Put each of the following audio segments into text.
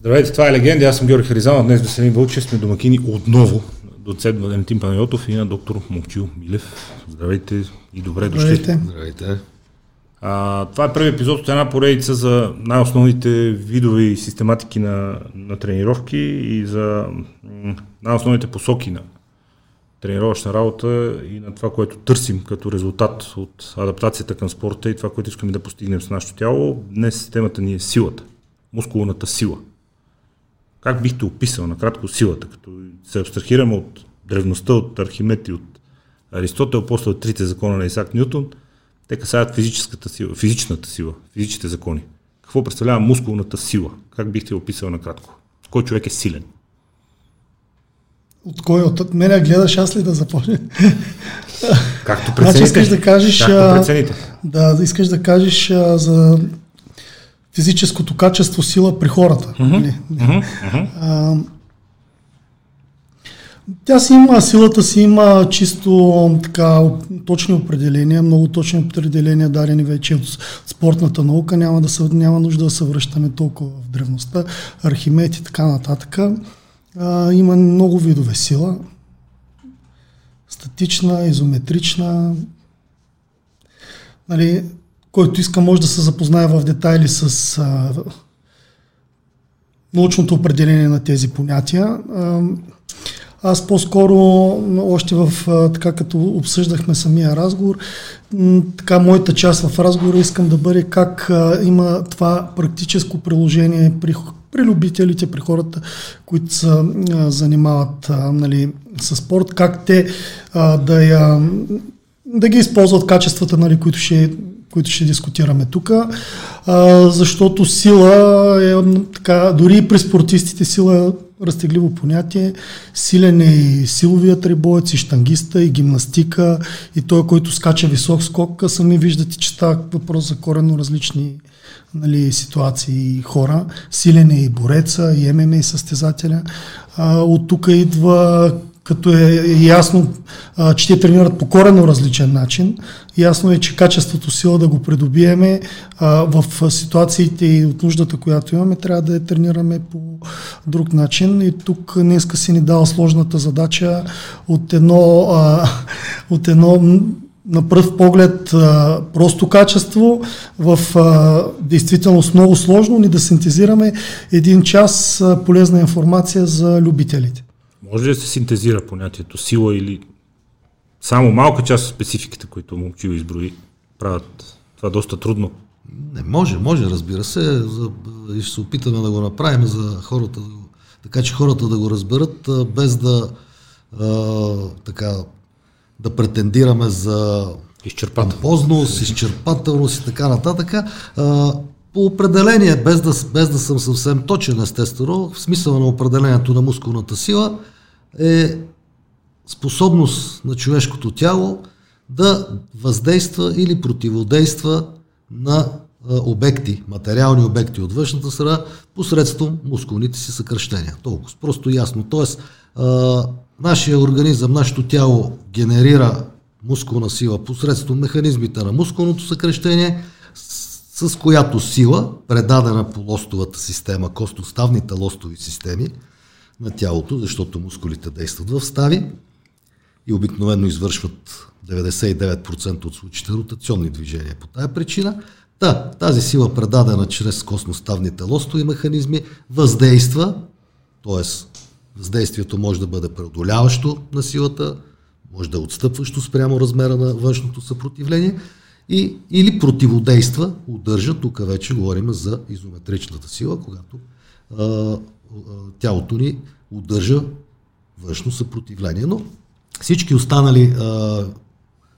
Здравейте, това е Легенди, аз съм Георги Харизанов, днес Веселин Вълчев сме домакини отново доцент Валентин Панайотов и на доктор Момчил Милев. Здравейте и добре дошли. Здравейте. Здравейте. А, това е първи епизод от една поредица за най-основните видове и систематики на, на тренировки и за най-основните посоки на тренировъчна работа и на това, което търсим като резултат от адаптацията към спорта и това, което искаме да постигнем с нашето тяло. Днес темата ни е силата, мускулната сила. Как бихте описал накратко силата, като се абстрахираме от древността, от Архимед и от Аристотел, после от трите закона на Исак Ньютон, те касаят физическата сила, физичната сила, физичните закони. Какво представлява мускулната сила? Как бихте описал накратко? Кой човек е силен? От кой? От мене гледаш аз ли да започне? Както прецените. Значи искаш да кажеш... Както прецените. Да искаш да кажеш а, за физическото качество сила при хората. А, тя си има, силата си има чисто така точни определения, много точни определения, дадени вече от спортната наука, няма, да се, няма нужда да се връщаме толкова в древността, Архимед и така нататък. А, има много видове сила. Статична, изометрична. Нали, който иска може да се запознае в детайли с а, научното определение на тези понятия. А, аз по-скоро, още в така като обсъждахме самия разговор, така моята част в разговора искам да бъде как а, има това практическо приложение при, при любителите, при хората, които се занимават а, нали, с спорт, как те а, да, я, да ги използват качествата, нали, които ще които ще дискутираме тук, защото сила е така, дори и при спортистите сила е разтегливо понятие. Силен е и силовият рибоец, и штангиста, и гимнастика, и той, който скача висок скок, сами виждате, че става въпрос за коренно различни нали, ситуации и хора. Силен е и бореца, и ММА състезателя. А, от тук идва като е ясно, че те тренират по коренно различен начин. Ясно е, че качеството сила да го придобиеме в ситуациите и от нуждата, която имаме, трябва да я тренираме по друг начин. И тук днеска си ни дал сложната задача от едно, от едно на пръв поглед просто качество, в действителност много сложно, ни да синтезираме един час полезна информация за любителите. Може ли да се синтезира понятието сила или само малка част от спецификите, които Момчил изброи, правят това доста трудно? Не, може, може, разбира се. За, и ще се опитаме да го направим за хората, така че хората да го разберат, без да а, така, да претендираме за изчерпателност, изчерпателност и така нататък. А, по определение, без да, без да съм съвсем точен, естествено, в смисъла на определението на мускулната сила е способност на човешкото тяло да въздейства или противодейства на обекти, материални обекти от външната среда, посредством мускулните си съкръщения. Толкова просто ясно. Тоест, нашия организъм, нашето тяло генерира мускулна сила посредством механизмите на мускулното съкръщение – с която сила, предадена по лостовата система, костоставните лостови системи на тялото, защото мускулите действат в стави и обикновено извършват 99% от случаите ротационни движения по тая причина. Та, тази сила, предадена чрез костноставните лостови механизми, въздейства, т.е. въздействието може да бъде преодоляващо на силата, може да е отстъпващо спрямо размера на външното съпротивление – и, или противодейства, удържа, тук вече говорим за изометричната сила, когато тялото ни удържа външно съпротивление. Но всички останали а,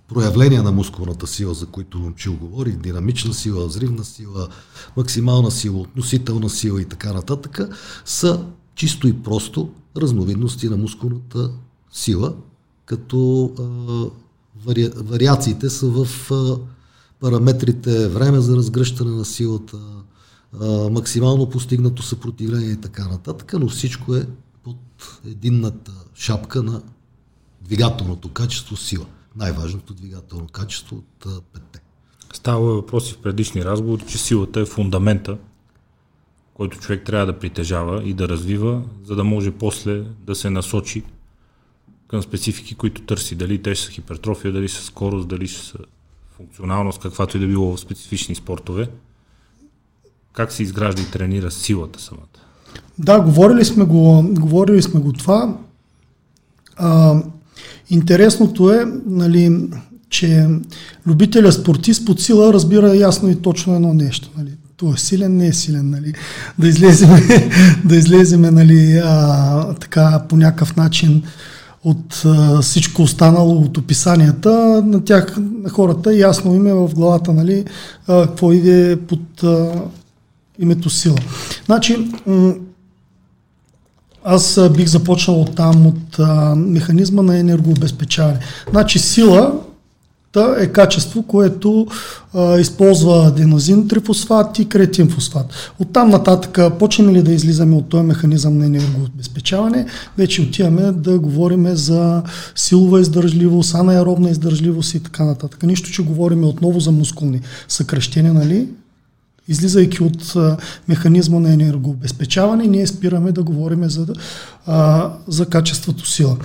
проявления на мускулната сила, за които Момчил говори, динамична сила, взривна сила, максимална сила, относителна сила и така нататък, са чисто и просто разновидности на мускулната сила, като а, вари, вариациите са в а, параметрите, време за разгръщане на силата, максимално постигнато съпротивление и така нататък, но всичко е под единната шапка на двигателното качество сила. Най-важното двигателно качество от петте. Става въпроси в предишни разговори, че силата е фундамента, който човек трябва да притежава и да развива, за да може после да се насочи към специфики, които търси. Дали те са хипертрофия, дали са скорост, дали ще са функционалност, каквато и да било в специфични спортове. Как се изгражда и тренира силата самата? Да, говорили сме го, говорили сме го това. А, интересното е, нали, че любителя спортист под сила разбира ясно и точно едно нещо. Нали. Той е силен, не е силен. Нали. Да излеземе, да излеземе нали, а, така по някакъв начин от а, всичко останало от описанията, на тях, на хората, ясно им е в главата, нали, а, какво иде под а, името сила. Значи, аз бих започнал от там, от а, механизма на енергообезпечаване. Значи сила е качество, което а, използва аденозин трифосфат и кретин фосфат. От там нататък, почнем ли да излизаме от този механизъм на енергообезпечаване, вече отиваме да говорим за силова издържливост, анаеробна издържливост и така нататък. Нищо, че говорим отново за мускулни съкръщения, нали? Излизайки от а, механизма на енергообезпечаване, ние спираме да говорим за, а, за качеството сила.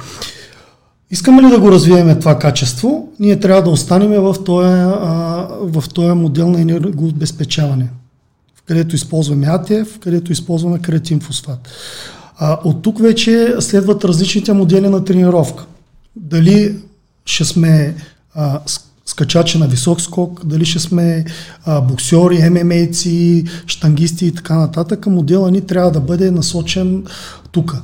Искаме ли да го развиеме това качество, ние трябва да останем в този, в модел на енергообезпечаване, в където използваме АТФ, където използваме креатин фосфат. А, от тук вече следват различните модели на тренировка. Дали ще сме а, скачачи на висок скок, дали ще сме а, боксьори, ММАци, штангисти и така нататък, модела ни трябва да бъде насочен тук.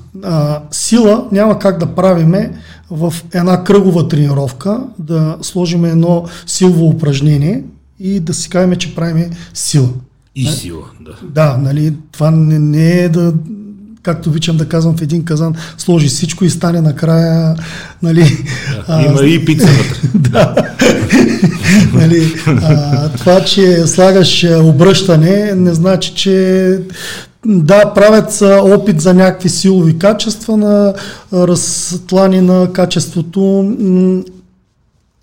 сила няма как да правиме в една кръгова тренировка, да сложим едно силово упражнение и да си кажем, че правиме сила. И сила, да. Да, нали, това не, не е да както обичам да казвам в един казан, сложи всичко и стане накрая, нали... Да, има а, и пица вътре. да. нали, а, това, че слагаш обръщане, не значи, че да, правят са опит за някакви силови качества на разтлани на качеството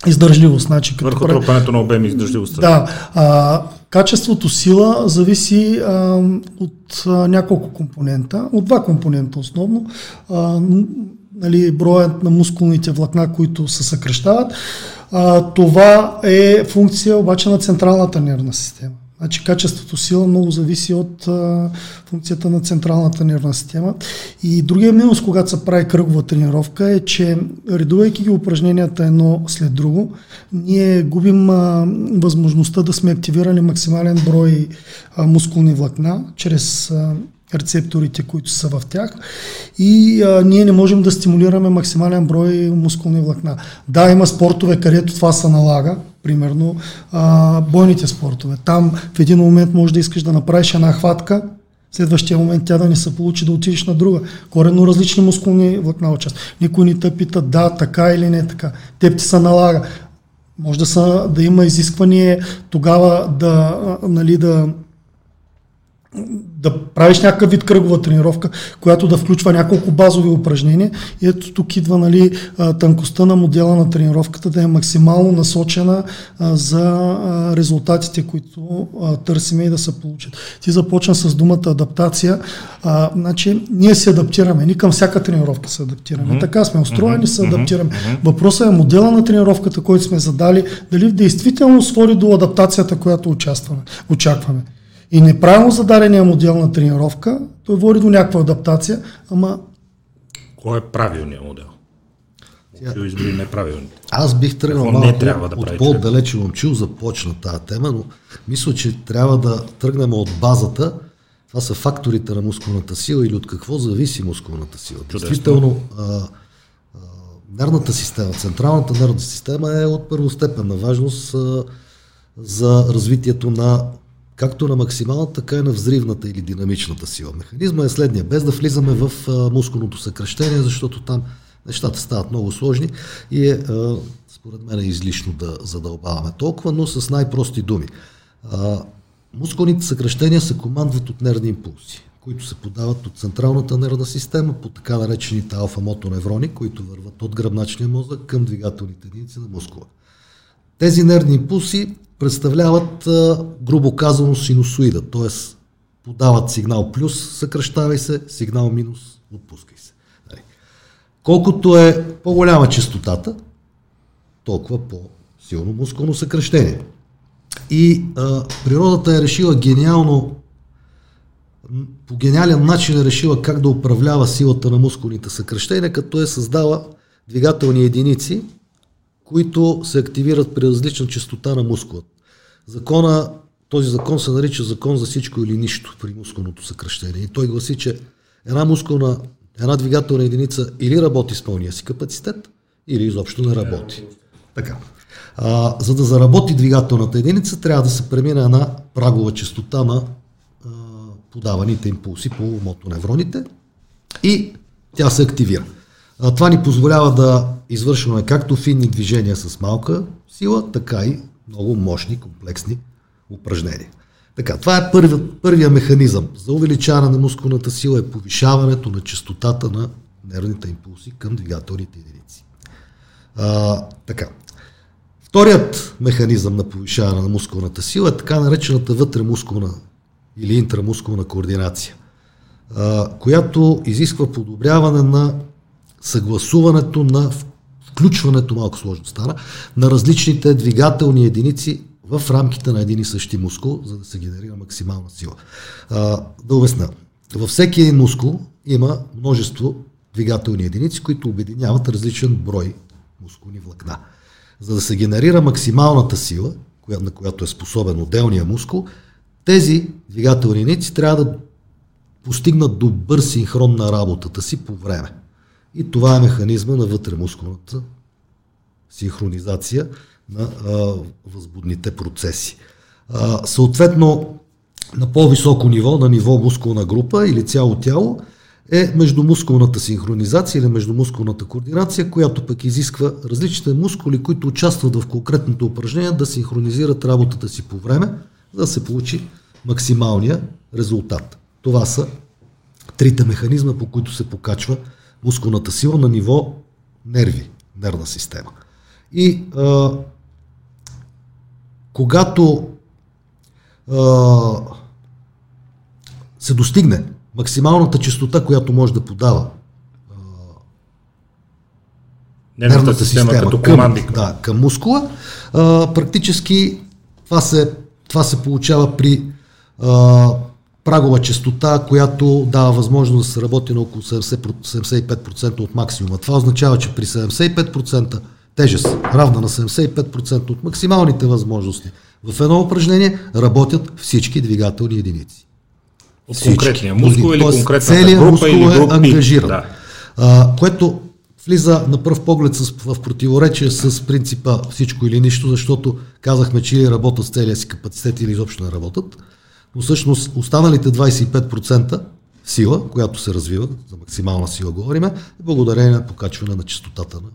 издържливост. Значи, като Върху трупането на обем издържливостта. Да. А, качеството сила зависи а, от а, няколко компонента, от два компонента основно. А, нали, броят на мускулните влакна, които се съкрещават. А, това е функция обаче на централната нервна система. Значи качеството сила много зависи от а, функцията на централната нервна система. И другия минус, когато се прави кръгова тренировка е, че редувайки ги упражненията едно след друго, ние губим а, възможността да сме активирали максимален брой а, мускулни влакна чрез а, рецепторите, които са в тях и а, ние не можем да стимулираме максимален брой мускулни влакна. Да, има спортове, където това се налага, примерно а, бойните спортове. Там в един момент може да искаш да направиш една хватка, следващия момент тя да не се получи да отидеш на друга. Коренно различни мускулни влакна участват. Никой ни те пита да, така или не така. Теб ти се налага. Може да, са, да има изискване тогава да, нали, да да правиш някакъв вид кръгова тренировка, която да включва няколко базови упражнения. И ето тук идва нали, тънкостта на модела на тренировката да е максимално насочена за резултатите, които търсиме и да се получат. Ти започна с думата адаптация. А, значи, ние се адаптираме. Ни към всяка тренировка се адаптираме. Mm-hmm. Така сме устроени, се адаптираме. Mm-hmm. Въпросът е модела на тренировката, който сме задали, дали в действителност води до адаптацията, която участваме, очакваме. И неправилно зададения модел на тренировка, той води до някаква адаптация, ама... Кой е правилният модел? Ще избери неправилните. Аз бих тръгнал малко не трябва да от по-далече момчил започна тази тема, но мисля, че трябва да тръгнем от базата. Това са факторите на мускулната сила или от какво зависи мускулната сила. Действително, нервната система, централната нервна система е от първостепенна важност а, за развитието на както на максималната, така и на взривната или динамичната сила. Механизма е следния, без да влизаме в мускулното съкръщение, защото там нещата стават много сложни и е, според мен е излишно да задълбаваме толкова, но с най-прости думи. Мускулните съкръщения се командват от нервни импулси, които се подават от централната нервна система по така наречените алфа-мотоневрони, които върват от гръбначния мозък към двигателните единици на мускула. Тези нервни импулси представляват, грубо казано, синусоида, т.е. подават сигнал плюс, съкръщавай се, сигнал минус, отпускай се. Нали. Колкото е по-голяма частотата, толкова по-силно мускулно съкръщение. И а, природата е решила гениално, по гениален начин е решила как да управлява силата на мускулните съкръщения, като е създала двигателни единици, които се активират при различна частота на мускула. Закона, този закон се нарича закон за всичко или нищо при мускулното съкръщение. И той гласи, че една мускулна, една двигателна единица или работи с пълния си капацитет, или изобщо не работи. Така. А, за да заработи двигателната единица, трябва да се премине една прагова частота на а, подаваните импулси по мотоневроните и тя се активира. Това ни позволява да извършваме както финни движения с малка сила, така и много мощни, комплексни упражнения. Така, това е първи, първия механизъм за увеличаване на мускулната сила е повишаването на частотата на нервните импулси към двигателните единици. А, така. Вторият механизъм на повишаване на мускулната сила е така наречената вътремускулна или интрамускулна координация, а, която изисква подобряване на съгласуването на включването, малко сложно стана, на различните двигателни единици в рамките на един и същи мускул, за да се генерира максимална сила. А, да обясна. Във всеки един мускул има множество двигателни единици, които обединяват различен брой мускулни влакна. За да се генерира максималната сила, на която е способен отделния мускул, тези двигателни единици трябва да постигнат добър синхрон на работата си по време. И това е механизма на вътремускулната синхронизация на а, възбудните процеси. А, съответно, на по-високо ниво, на ниво мускулна група или цяло тяло, е междумускулната синхронизация или междумускулната координация, която пък изисква различните мускули, които участват в конкретното упражнение, да синхронизират работата си по време, за да се получи максималния резултат. Това са трите механизма, по които се покачва мускулната сила на ниво нерви, нервна система. И а, когато а, се достигне максималната частота, която може да подава а, нервната, нервната система, система като към, да, към мускула, а, практически това се, това се получава при а, прагова частота, която дава възможност да се работи на около 70, 75% от максимума. Това означава, че при 75% тежест, равна на 75% от максималните възможности, в едно упражнение работят всички двигателни единици. От всички. конкретния мускул или конкретната група мускул или е ангажиран. Да. А, което влиза на пръв поглед с, в противоречие с принципа всичко или нищо, защото казахме, че или работят с целия си капацитет или изобщо не работят но всъщност останалите 25% сила, която се развива, за максимална сила говорим, е благодарение на покачване на частотата на,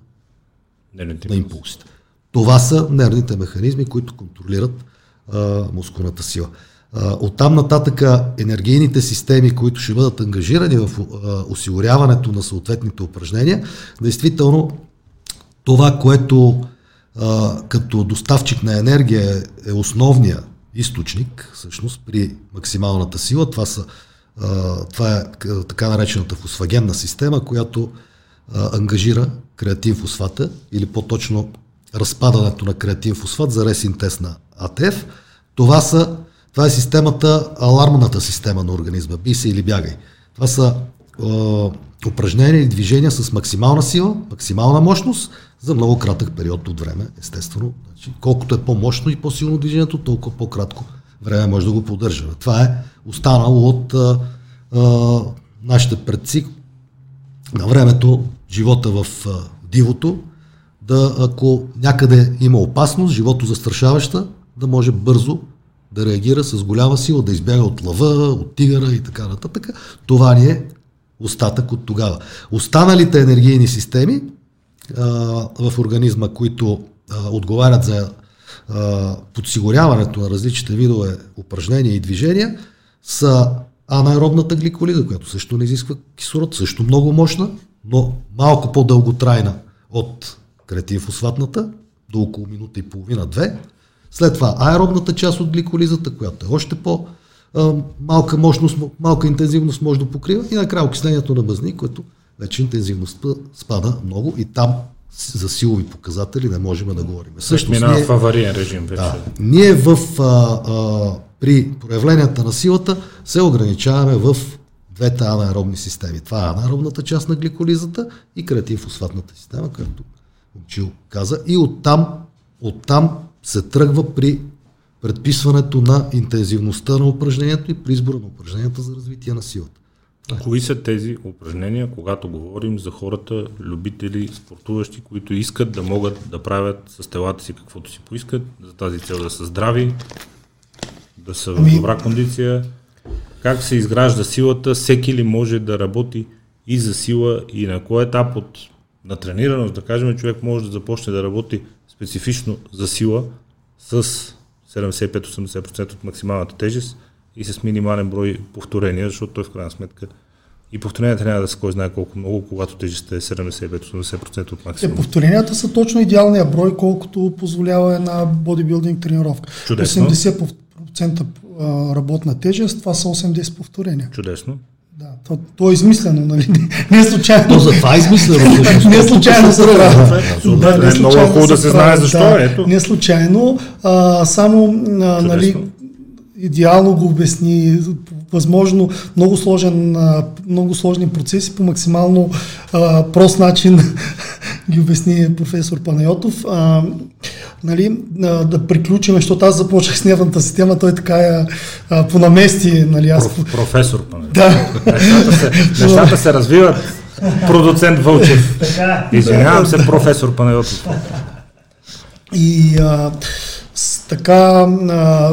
Нервните на импулсите. Това са нервните механизми, които контролират а, мускулната сила. А, оттам нататък енергийните системи, които ще бъдат ангажирани в осигуряването на съответните упражнения, действително това, което а, като доставчик на енергия е, е основния източник, всъщност, при максималната сила. Това, са, това е така наречената фосфагенна система, която ангажира креатин фосфата или по-точно разпадането на креатин фосфат за ресинтез на АТФ. Това, са, това е системата, алармната система на организма. Би се или бягай. Това са упражнения и движения с максимална сила, максимална мощност за много кратък период от време, естествено. Значи, колкото е по-мощно и по-силно движението, толкова по-кратко време може да го поддържа. Това е останало от а, а, нашите предци на времето, живота в а, дивото, да ако някъде има опасност, живото застрашаваща, да може бързо да реагира с голяма сила, да избяга от лъва, от тигъра и така нататък. Това ни е остатък от тогава. Останалите енергийни системи а, в организма, които а, отговарят за а, подсигуряването на различните видове упражнения и движения, са анаеробната гликолиза, която също не изисква кислород, също много мощна, но малко по-дълготрайна от креатинфосфатната, до около минута и половина-две. След това аеробната част от гликолизата, която е още по- малка мощност, малка интензивност може да покрива и накрая окислението на бъзни, което вече интензивността спада много и там за силови показатели не можем да говорим. Също минава ние, в авариен режим вече. Да, ние в, а, а, при проявленията на силата се ограничаваме в двете анаеробни системи. Това е анаеробната част на гликолизата и креативфосфатната система, както Момчил каза. И оттам, оттам се тръгва при предписването на интензивността на упражнението и при избора на упражненията за развитие на силата. Кои са тези упражнения, когато говорим за хората, любители, спортуващи, които искат да могат да правят с телата си каквото си поискат, за тази цел да са здрави, да са в ами- добра кондиция? Как се изгражда силата? Всеки ли може да работи и за сила и на кой етап от на тренираност, да кажем, човек може да започне да работи специфично за сила с 75-80% от максималната тежест и с минимален брой повторения, защото той в крайна сметка и повторенията трябва да са кой знае колко много, когато тежестта е 75-80% от максимум. Е, повторенията са точно идеалния брой, колкото позволява една бодибилдинг тренировка. Чудесно. 80% работна тежест, това са 80 повторения. Чудесно. Да, то, то е измислено, нали? Не, е случайно. То затова е измислено. не е случайно се прави. Да, не е много хубаво да се знае защо. Да, ето. Не е случайно. А, само, а, нали, идеално го обясни, възможно много, сложен, много сложни процеси по максимално а, прост начин ги обясни професор Панайотов. А, нали, а, да приключим, защото аз започнах с нервната система, той така я а, понамести. Нали, аз... Проф, професор Панайотов. Да. Нещата се, нещата се развиват. Продуцент Вълчев. Извинявам се, професор Панайотов. И а, така,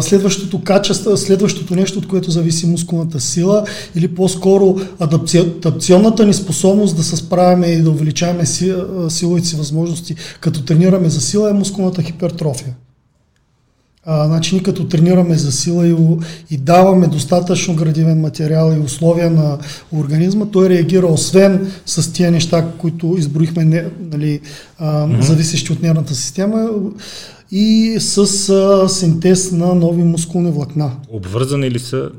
следващото качество, следващото нещо, от което зависи мускулната сила или по-скоро адапционната ни способност да се справяме и да увеличаваме силовите си възможности, като тренираме за сила е мускулната хипертрофия. А, значи ние като тренираме за сила и, и даваме достатъчно градивен материал и условия на организма, той реагира освен с тия неща, които изброихме, не, нали, а, mm-hmm. зависещи от нервната система, и с а, синтез на нови мускулни влакна. Обвързани ли са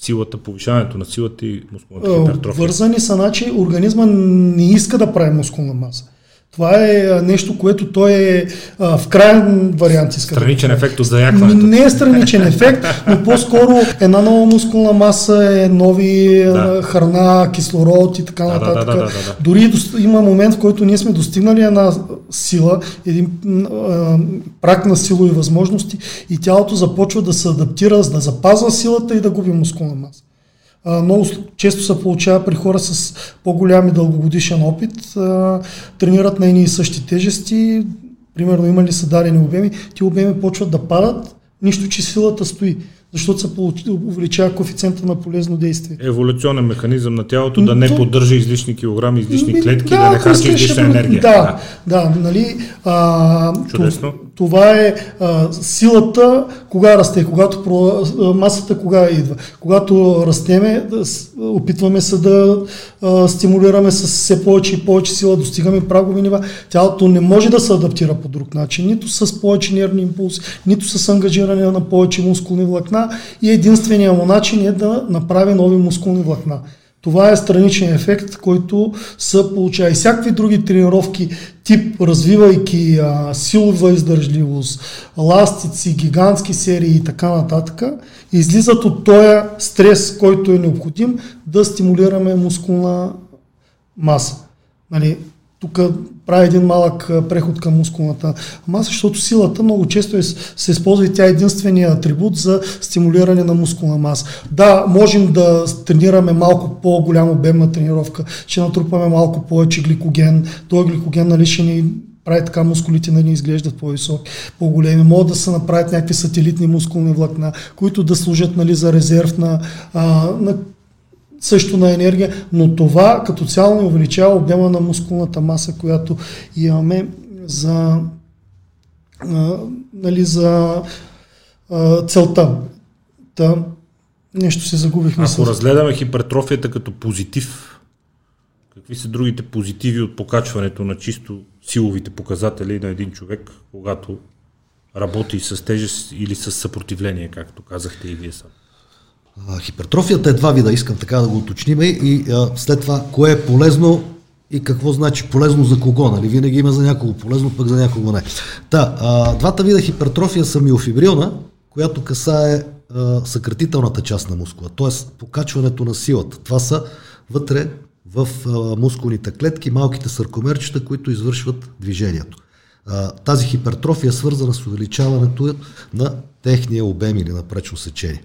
силата, повишаването на силата и мускулната хипертрофия? Обвързани са, значи организма не иска да прави мускулна маса. Това е нещо, което той е а, в крайен вариант. Иска страничен да ефект от заякването. Не е страничен ефект, но по-скоро една нова мускулна маса е нови да. храна, кислород и така да, нататък. Да, да, да, да, да. Дори има момент, в който ние сме достигнали една сила, един а, прак на силови възможности и тялото започва да се адаптира, да запазва силата и да губи мускулна маса много често се получава при хора с по-голям и дългогодишен опит, тренират на едни и същи тежести, примерно има ли са дадени обеми, ти обеми почват да падат, нищо, че силата стои защото се увеличава коефициента на полезно действие. Еволюционен механизъм на тялото да не поддържа излишни килограми, излишни клетки, да, да не харчи излишна енергия. Да, да, да нали, а, Чудесно. Това е а, силата, кога расте, когато про, а, масата кога идва. Когато растеме, да, опитваме се да а, стимулираме с все повече и повече сила, достигаме прагови нива. Тялото не може да се адаптира по друг начин, нито с повече нервни импулси, нито с ангажиране на повече мускулни влакна и единственият му начин е да направи нови мускулни влакна. Това е страничен ефект, който се получава. И всякакви други тренировки, тип развивайки а, силова издържливост, ластици, гигантски серии и така нататък, излизат от този стрес, който е необходим да стимулираме мускулна маса. Нали, тук прави един малък преход към мускулната маса, защото силата много често е, се използва и тя е единствения атрибут за стимулиране на мускулна маса. Да, можем да тренираме малко по-голяма обемна тренировка, ще натрупаме малко повече гликоген, този гликоген нали, ще ни прави така мускулите да ни изглеждат по-високи, по-големи. Могат да се направят някакви сателитни мускулни влакна, които да служат нали, за резерв на, а, на също на енергия, но това като цяло ни увеличава обема на мускулната маса, която имаме за, а, нали, за а, целта. Та, нещо се загубихме. Ако с... разгледаме хипертрофията като позитив, какви са другите позитиви от покачването на чисто силовите показатели на един човек, когато работи с тежест или с съпротивление, както казахте и вие сам? Хипертрофията е два вида, искам така да го уточним и а, след това кое е полезно и какво значи полезно за кого, нали? Винаги има за някого полезно, пък за някого не. Та, а, двата вида хипертрофия са миофибрилна, която касае а, съкратителната част на мускула, т.е. покачването на силата. Това са вътре в а, мускулните клетки, малките саркомерчета, които извършват движението. А, тази хипертрофия е свързана с увеличаването на техния обем или на пречно сечение.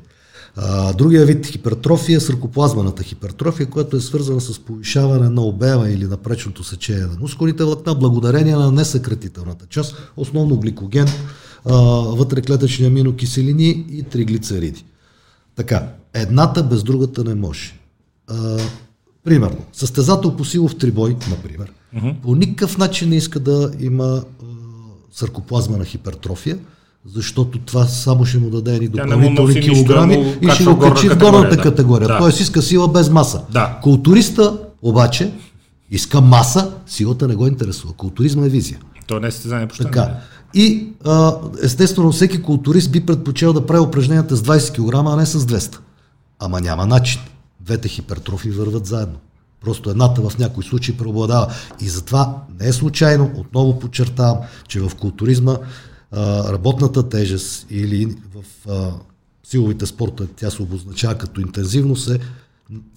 А, другия вид хипертрофия е саркоплазманата хипертрофия, която е свързана с повишаване на обема или на пречното сечение на мускулите влакна, благодарение на несъкратителната част, основно гликоген, а, вътреклетъчни аминокиселини и триглицериди. Така, едната без другата не може. А, примерно, състезател по силов трибой, например, uh-huh. по никакъв начин не иска да има а, саркоплазмана хипертрофия, защото това само ще му даде едни допълнителни килограми нищо, и ще го качи в горната категория. Да. Тоест иска сила без маса. Да. Културиста обаче иска маса, силата не го интересува. Културизма е визия. То не е състезание по Така. И а, естествено всеки културист би предпочел да прави упражненията с 20 кг, а не с 200. Ама няма начин. Двете хипертрофи върват заедно. Просто едната в някои случаи преобладава. И затова не е случайно, отново подчертавам, че в културизма работната тежест или в а, силовите спорта тя се обозначава като интензивност е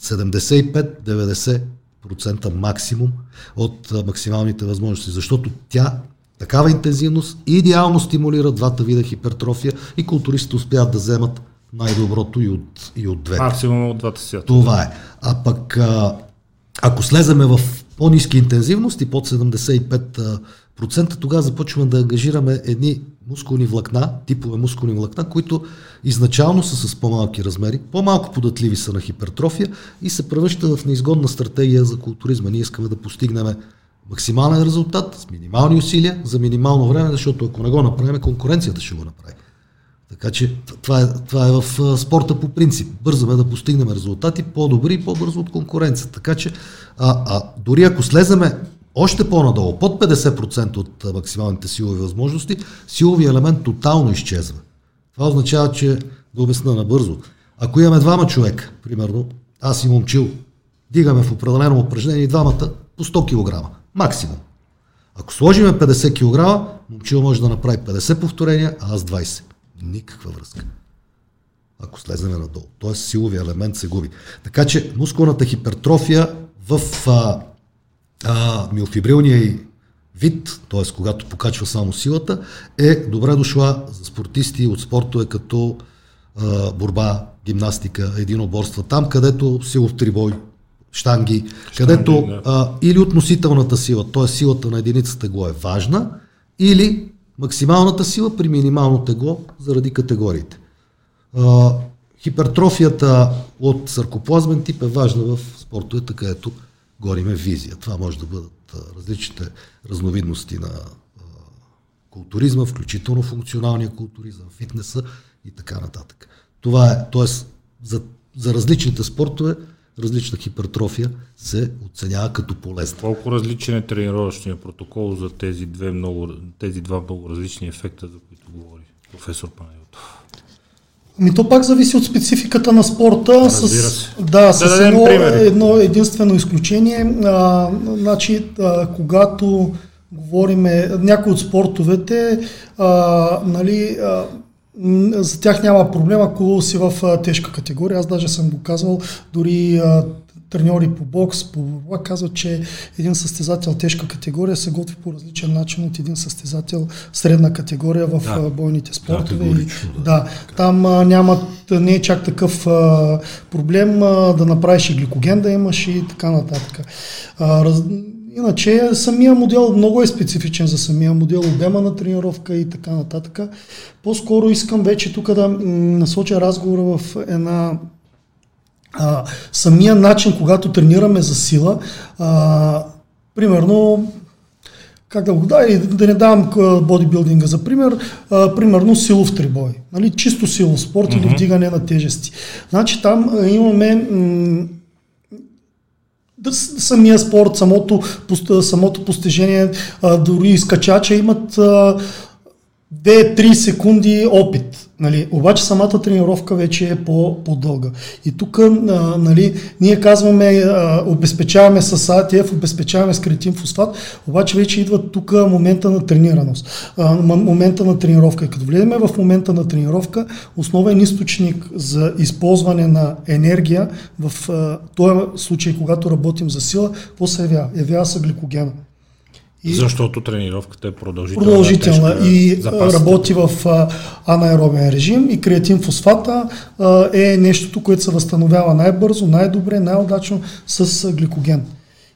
75-90% максимум от а, максималните възможности, защото тя такава интензивност идеално стимулира двата вида хипертрофия и културистите успяват да вземат най-доброто и от, и от двете. Максимум от двата свята. Това е. А пък а, ако слеземе в по-низки интензивности, под 75 процента, тогава започваме да ангажираме едни мускулни влакна, типове мускулни влакна, които изначално са с по-малки размери, по-малко податливи са на хипертрофия и се превръщат в неизгодна стратегия за културизма. Ние искаме да постигнем максимален резултат с минимални усилия за минимално време, защото ако не го направим, конкуренцията ще го направи. Така че това е, това е в спорта по принцип. Бързаме да постигнем резултати по-добри и по-бързо от конкуренцията. Така че а, а, дори ако слеземе още по-надолу, под 50% от максималните силови възможности, силовия елемент тотално изчезва. Това означава, че, да обясна набързо, ако имаме двама човека, примерно, аз и момчил, дигаме в определено упражнение двамата по 100 кг, максимум. Ако сложиме 50 кг, момчил може да направи 50 повторения, а аз 20. Никаква връзка. Ако слеземе надолу. Тоест силовия елемент се губи. Така че мускулната хипертрофия в а, а, миофибрилния и вид, т.е. когато покачва само силата, е добре дошла за спортисти от спортове като а, борба, гимнастика, единоборства, там където силов трибой, штанги, штанги където да. а, или относителната сила, т.е. силата на единицата тегло е важна, или максималната сила при минимално тегло заради категориите. А, хипертрофията от саркоплазмен тип е важна в спортовете, където гориме визия. Това може да бъдат различните разновидности на културизма, включително функционалния културизъм, фитнеса и така нататък. Това е, т.е. За, за различните спортове различна хипертрофия се оценява като полезна. Колко различен е тренировъчният протокол за тези, две много, тези два много различни ефекта, за които говори професор Панайотов? Ми то пак зависи от спецификата на спорта. Разбира с, да, с да едно, едно единствено изключение. А, значи, а, когато говориме, някои от спортовете, а, нали, а, за тях няма проблем, ако си в а, тежка категория. Аз даже съм го казвал, дори а, треньори по бокс, по борба казват, че един състезател тежка категория се готви по различен начин от един състезател средна категория в да. бойните спортове. Да, и, да. да, там а, няма, не е чак такъв а, проблем а, да направиш и гликоген да имаш и така нататък. А, раз, Иначе самия модел много е специфичен за самия модел, обема на тренировка и така нататък. По-скоро искам вече тук да насоча разговора в една а, самия начин, когато тренираме за сила, а, примерно, как да го да, да не давам бодибилдинга за пример, а, примерно силов трибой, нали, чисто силов спорт mm-hmm. или вдигане на тежести. Значи там а, имаме м- самия спорт, самото, самото постижение, а, дори изкачача имат 2-3 секунди опит Нали, обаче самата тренировка вече е по, по-дълга. И тук нали, ние казваме, обезпечаваме с АТФ, обезпечаваме с кретин фосфат, обаче вече идва тук момента на тренираност, момента на тренировка. И като влеземе в момента на тренировка, основен източник за използване на енергия в този случай, когато работим за сила, какво се явява? Явява се гликогена. И Защото тренировката е продължителна. Продължителна тежка, и запасите. работи в анаеробен режим и креатин фосфата а, е нещото, което се възстановява най-бързо, най-добре, най-удачно с гликоген.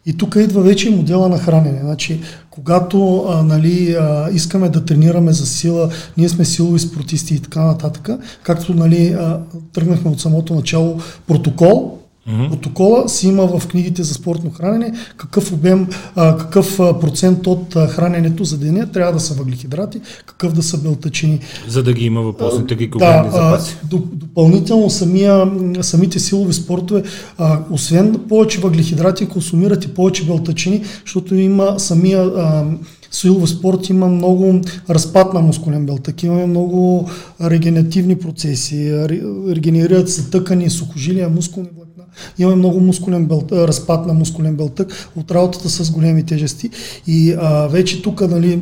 И тук идва вече модела на хранене. Значи, когато а, нали, а, искаме да тренираме за сила, ние сме силови спортисти и така нататък, както нали, а, тръгнахме от самото начало протокол, Mm-hmm. Протокола си има в книгите за спортно хранене какъв обем, а, какъв процент от храненето за деня трябва да са въглехидрати, какъв да са белтъчини. За да ги има въпросните гликогенни да, запаси. Допълнително самия, самите силови спортове, а, освен повече въглехидрати, консумират и повече белтъчини, защото има самия а, силов спорт има много разпад на мускулен белтък, имаме много регенеративни процеси, регенерират се тъкани, сухожилия, мускулни имаме много мускулен белтък, разпад на мускулен белтък от работата с големи тежести и а, вече тук, нали,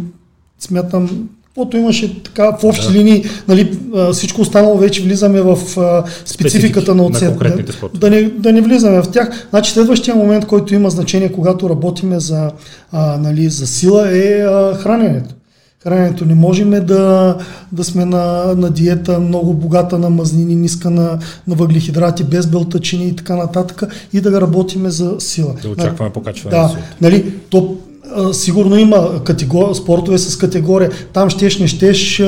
смятам, Каквото имаше така в общи да. линии, нали, всичко останало вече влизаме в спецификата на оцет. На да, да, не, да не влизаме в тях. Значи следващия момент, който има значение, когато работиме за, а, нали, за сила е а, храненето. Храненето не можем да, да сме на, на диета много богата на мазнини, ниска на, на въглехидрати, без белтачини и така нататък и да работиме за сила. Да очакваме покачване да, нали, то сигурно има категор... спортове с категория. Там щеш, не щеш,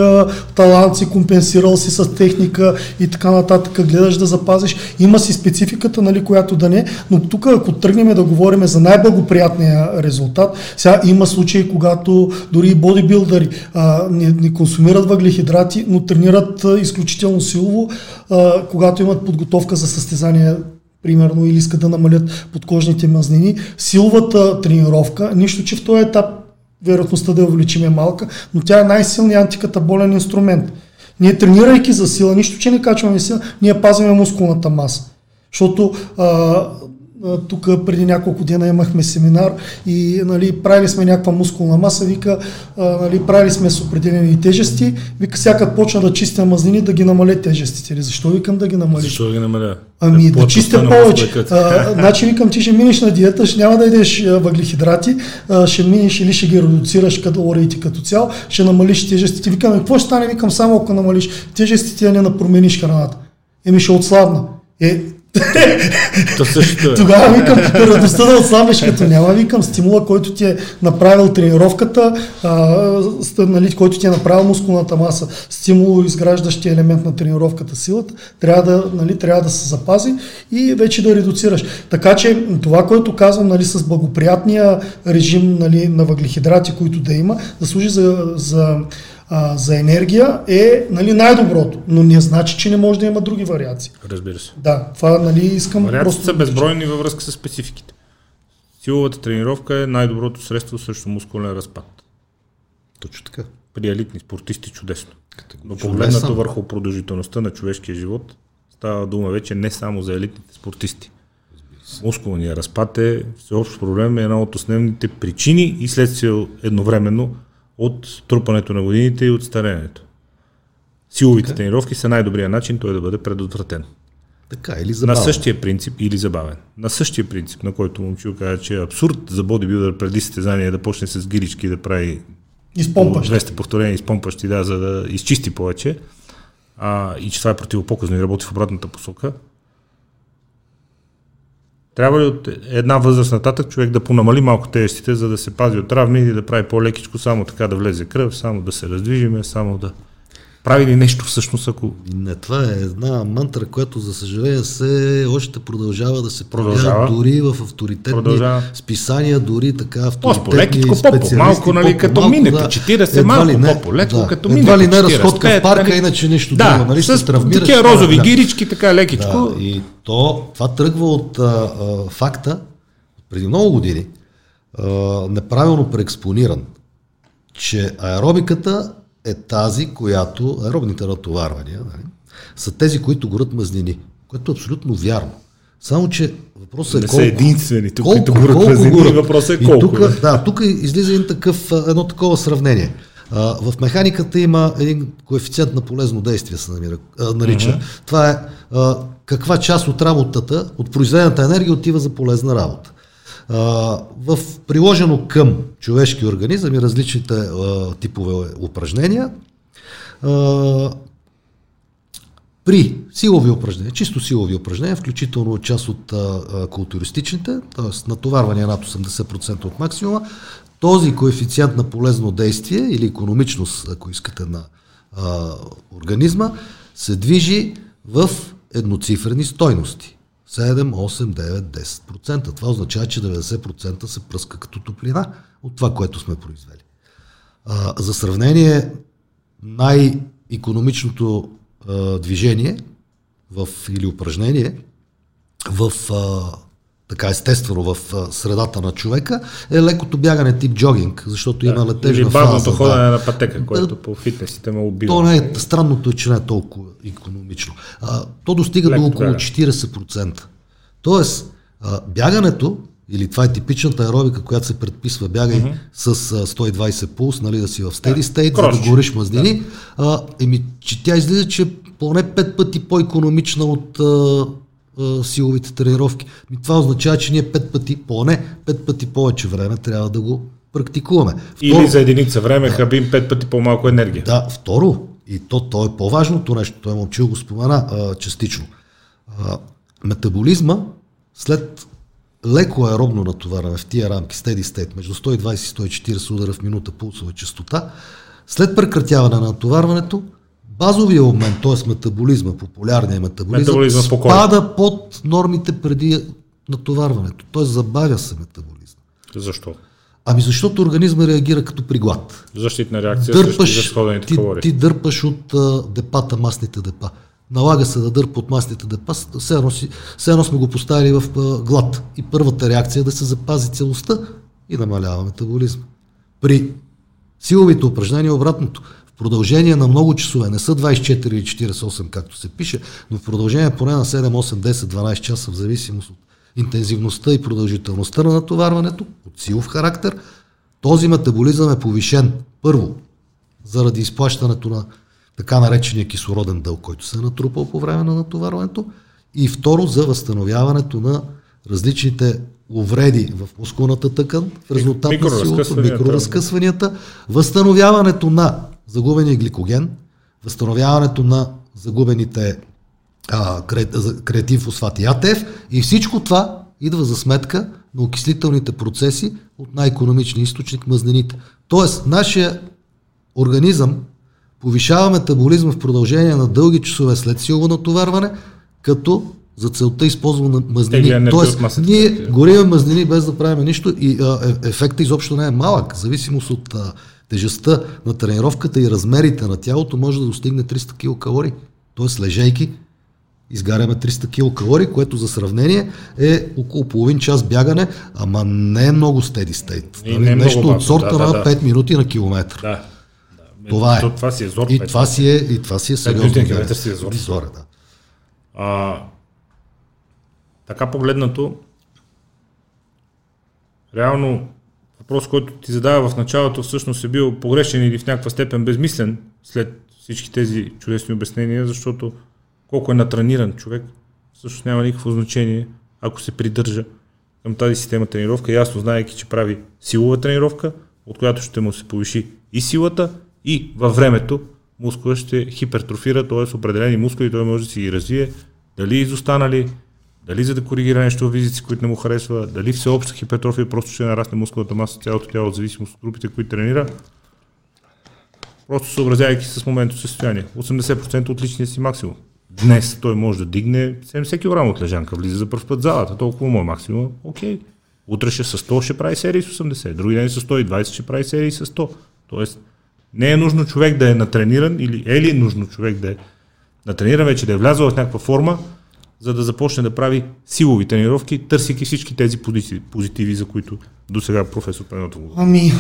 талант си, компенсирал си с техника и така нататък, гледаш да запазиш. Има си спецификата, нали, която да не, но тук ако тръгнем да говорим за най-благоприятния резултат, сега има случаи, когато дори и бодибилдъри а, не, не консумират въглехидрати, но тренират а, изключително силово, а, когато имат подготовка за състезание примерно, или искат да намалят подкожните мазнини. Силовата тренировка, нищо, че в този етап вероятността да я увеличим е малка, но тя е най-силният антикатаболен инструмент. Ние тренирайки за сила, нищо, че не качваме сила, ние пазиме мускулната маса. Защото а, тук преди няколко дена имахме семинар и нали, правили сме някаква мускулна маса, вика, нали, правили сме с определени тежести, вика, всяка почна да чистя мазнини, да ги намаля тежестите. Защо викам да ги намаля? Защо да ги намаля? Ами е, да чистя повече. А, значи викам, ти ще минеш на диета, ще няма да идеш въглехидрати, а, ще минеш или ще ги редуцираш калориите като цяло, ще намалиш тежестите. Викам, какво ще стане? Викам, само ако намалиш тежестите, а не да промениш храната. Еми ще отслабна. Е, То също е. Тогава викам, радостта да отслабиш, като няма, викам стимула, който ти е направил тренировката, а, нали, който ти е направил мускулната маса, стимул, изграждащия елемент на тренировката, силата, трябва да, нали, трябва да се запази и вече да редуцираш. Така че това, което казвам нали, с благоприятния режим нали, на въглехидрати, които да има, да служи за, за а, за енергия е нали, най-доброто, но не значи, че не може да има други вариации. Разбира се. Да, това нали, искам Вариациите просто... са безбройни във връзка с спецификите. Силовата тренировка е най-доброто средство срещу мускулен разпад. Точно така. При елитни спортисти чудесно. Но погледнато върху продължителността на човешкия живот, става дума вече не само за елитните спортисти. Мускулният разпад е всеобщ проблем, е една от основните причини и следствие едновременно от трупането на годините и от старението. Силовите okay. тренировки са най-добрия начин той да бъде предотвратен. Така, или забавен. На същия принцип, или забавен. На същия принцип, на който момчил каза, че е абсурд за бодибилдър преди състезание да почне с гирички да прави изпомпащи. 200 повторения изпомпащи, да, за да изчисти повече. А, и че това е противопоказно и работи в обратната посока. Трябва ли от една възраст нататък човек да понамали малко тежестите, за да се пази от травми и да прави по-лекичко, само така да влезе кръв, само да се раздвижиме, само да прави ли нещо всъщност, ако... Не, това е една мантра, която за съжаление се още продължава да се продължава дори в авторитетни продължава. списания, дори така авторитетни лекичко, специалисти. По-малко, нали, като мине, да. 40 малко не, по-леко, да. като мине. Едва ли не разходка в парка, иначе нещо да, друго, нали, с такива розови да. гирички, така лекичко. Да, и то, това тръгва от а, а, факта, преди много години, а, неправилно преекспониран, че аеробиката е тази, която аеробните натоварвания нали, са тези, които горят мазнини, което е абсолютно вярно. Само, че въпросът е Не колко, са единствените, колко, които горят мазнини, въпросът е И колко, Тук, да. тук излиза един такъв, едно такова сравнение. А, в механиката има един коефициент на полезно действие, се намира, а, нарича. Това е а, каква част от работата, от произведената енергия отива за полезна работа. А, в приложено към човешки организъм и различните а, типове упражнения, а, при силови упражнения, чисто силови упражнения, включително част от културистичните, т.е. натоварване над 80% от максимума, този коефициент на полезно действие или економичност, ако искате, на а, организма, се движи в едноцифрени стойности. 7, 8, 9, 10%. Това означава, че 90% се пръска като топлина от това, което сме произвели. А, за сравнение, най-економичното а, движение в, или упражнение в а, така естествено в средата на човека е лекото бягане тип джогинг, защото има Или летежна бавното фаза. ходене да. на пътека, което по фитнесите ме убива. То не е, странното е, че не е толкова економично. А, то достига Леко до около бягане. 40%. Тоест, а, бягането, или това е типичната аеробика, която се предписва, бягай mm-hmm. с а, 120 пулс, нали, да си в steady state, за да гориш мазнини, а, еми, че тя излиза, че поне 5 пъти по-економична от а, а, силовите тренировки. Ми, това означава, че ние 5 пъти, поне 5 пъти повече време трябва да го практикуваме. Или за единица време хабим пет пъти по-малко енергия. Да, второ, и то, то е по-важното нещо, той момчил го спомена а, частично. А, метаболизма след леко аеробно натоварване в тия рамки, steady state, между 120 и 140 удара в минута пулсова частота, след прекратяване на натоварването, базовия обмен, т.е. метаболизма, популярния метаболизъм, спокойно. спада под нормите преди натоварването. Т.е. забавя се метаболизма. Защо? Ами защото организма реагира като при глад Защитна реакция дърпаш, ти, калории. ти дърпаш от а, депата, масните депа. Налага се да дърпа от масните депа, все едно, си, все едно сме го поставили в а, глад. И първата реакция е да се запази целостта и намалява метаболизма. При силовите упражнения обратното. Продължение на много часове, не са 24 или 48, както се пише, но в продължение поне на 7, 8, 10, 12 часа, в зависимост от интензивността и продължителността на натоварването, от силов характер, този метаболизъм е повишен. Първо, заради изплащането на така наречения кислороден дъл, който се е натрупал по време на натоварването. И второ, за възстановяването на различните увреди в мускулната тъкан в резултат на силото, микроразкъсванията, възстановяването на загубения гликоген, възстановяването на загубените а, кре- креатив фосфат и АТФ и всичко това идва за сметка на окислителните процеси от най-економичния източник мъзнените. Тоест, нашия организъм повишава метаболизма в продължение на дълги часове след силово натоварване, като за целта използва енергия Тоест, масата. ние гориме мазнини без да правим нищо и а, е- ефектът изобщо не е малък. Зависимост от а, тежестта на тренировката и размерите на тялото може да достигне 300 килокалории. Тоест, лежейки, изгаряме 300 килокалории, което за сравнение е около половин час бягане, ама не е много steady state. И Нали? не е много Нещо бавно, от сорта да, да, на да. 5 минути на километър. Да. да. Това е. То, това си е зор. И това си е, и това си е сериозно. километър си е зор. Зор да. А, така погледнато, реално въпрос, който ти задава в началото, всъщност е бил погрешен или в някаква степен безмислен след всички тези чудесни обяснения, защото колко е натрениран човек, всъщност няма никакво значение, ако се придържа към тази система тренировка, ясно знаеки, че прави силова тренировка, от която ще му се повиши и силата, и във времето мускула ще хипертрофира, т.е. определени мускули той може да си ги развие, дали изостанали, дали за да коригира нещо в визици, които не му харесва, дали всеобща хипертрофия просто ще нарасне мускулната маса, цялото тяло, в зависимост от групите, които тренира. Просто съобразявайки с моментното състояние. 80% от личния си максимум. Днес той може да дигне 70 кг от лежанка, влиза за първ път в залата, толкова му е максимум. Окей. Утре ще с 100 ще прави серии с 80, други ден с 120 ще прави серии с 100. Тоест, не е нужно човек да е натрениран или е ли нужно човек да е натрениран вече, да е влязъл в някаква форма, за да започне да прави силови тренировки, търсейки всички тези позитиви, за които до сега професор Пенотов Ами,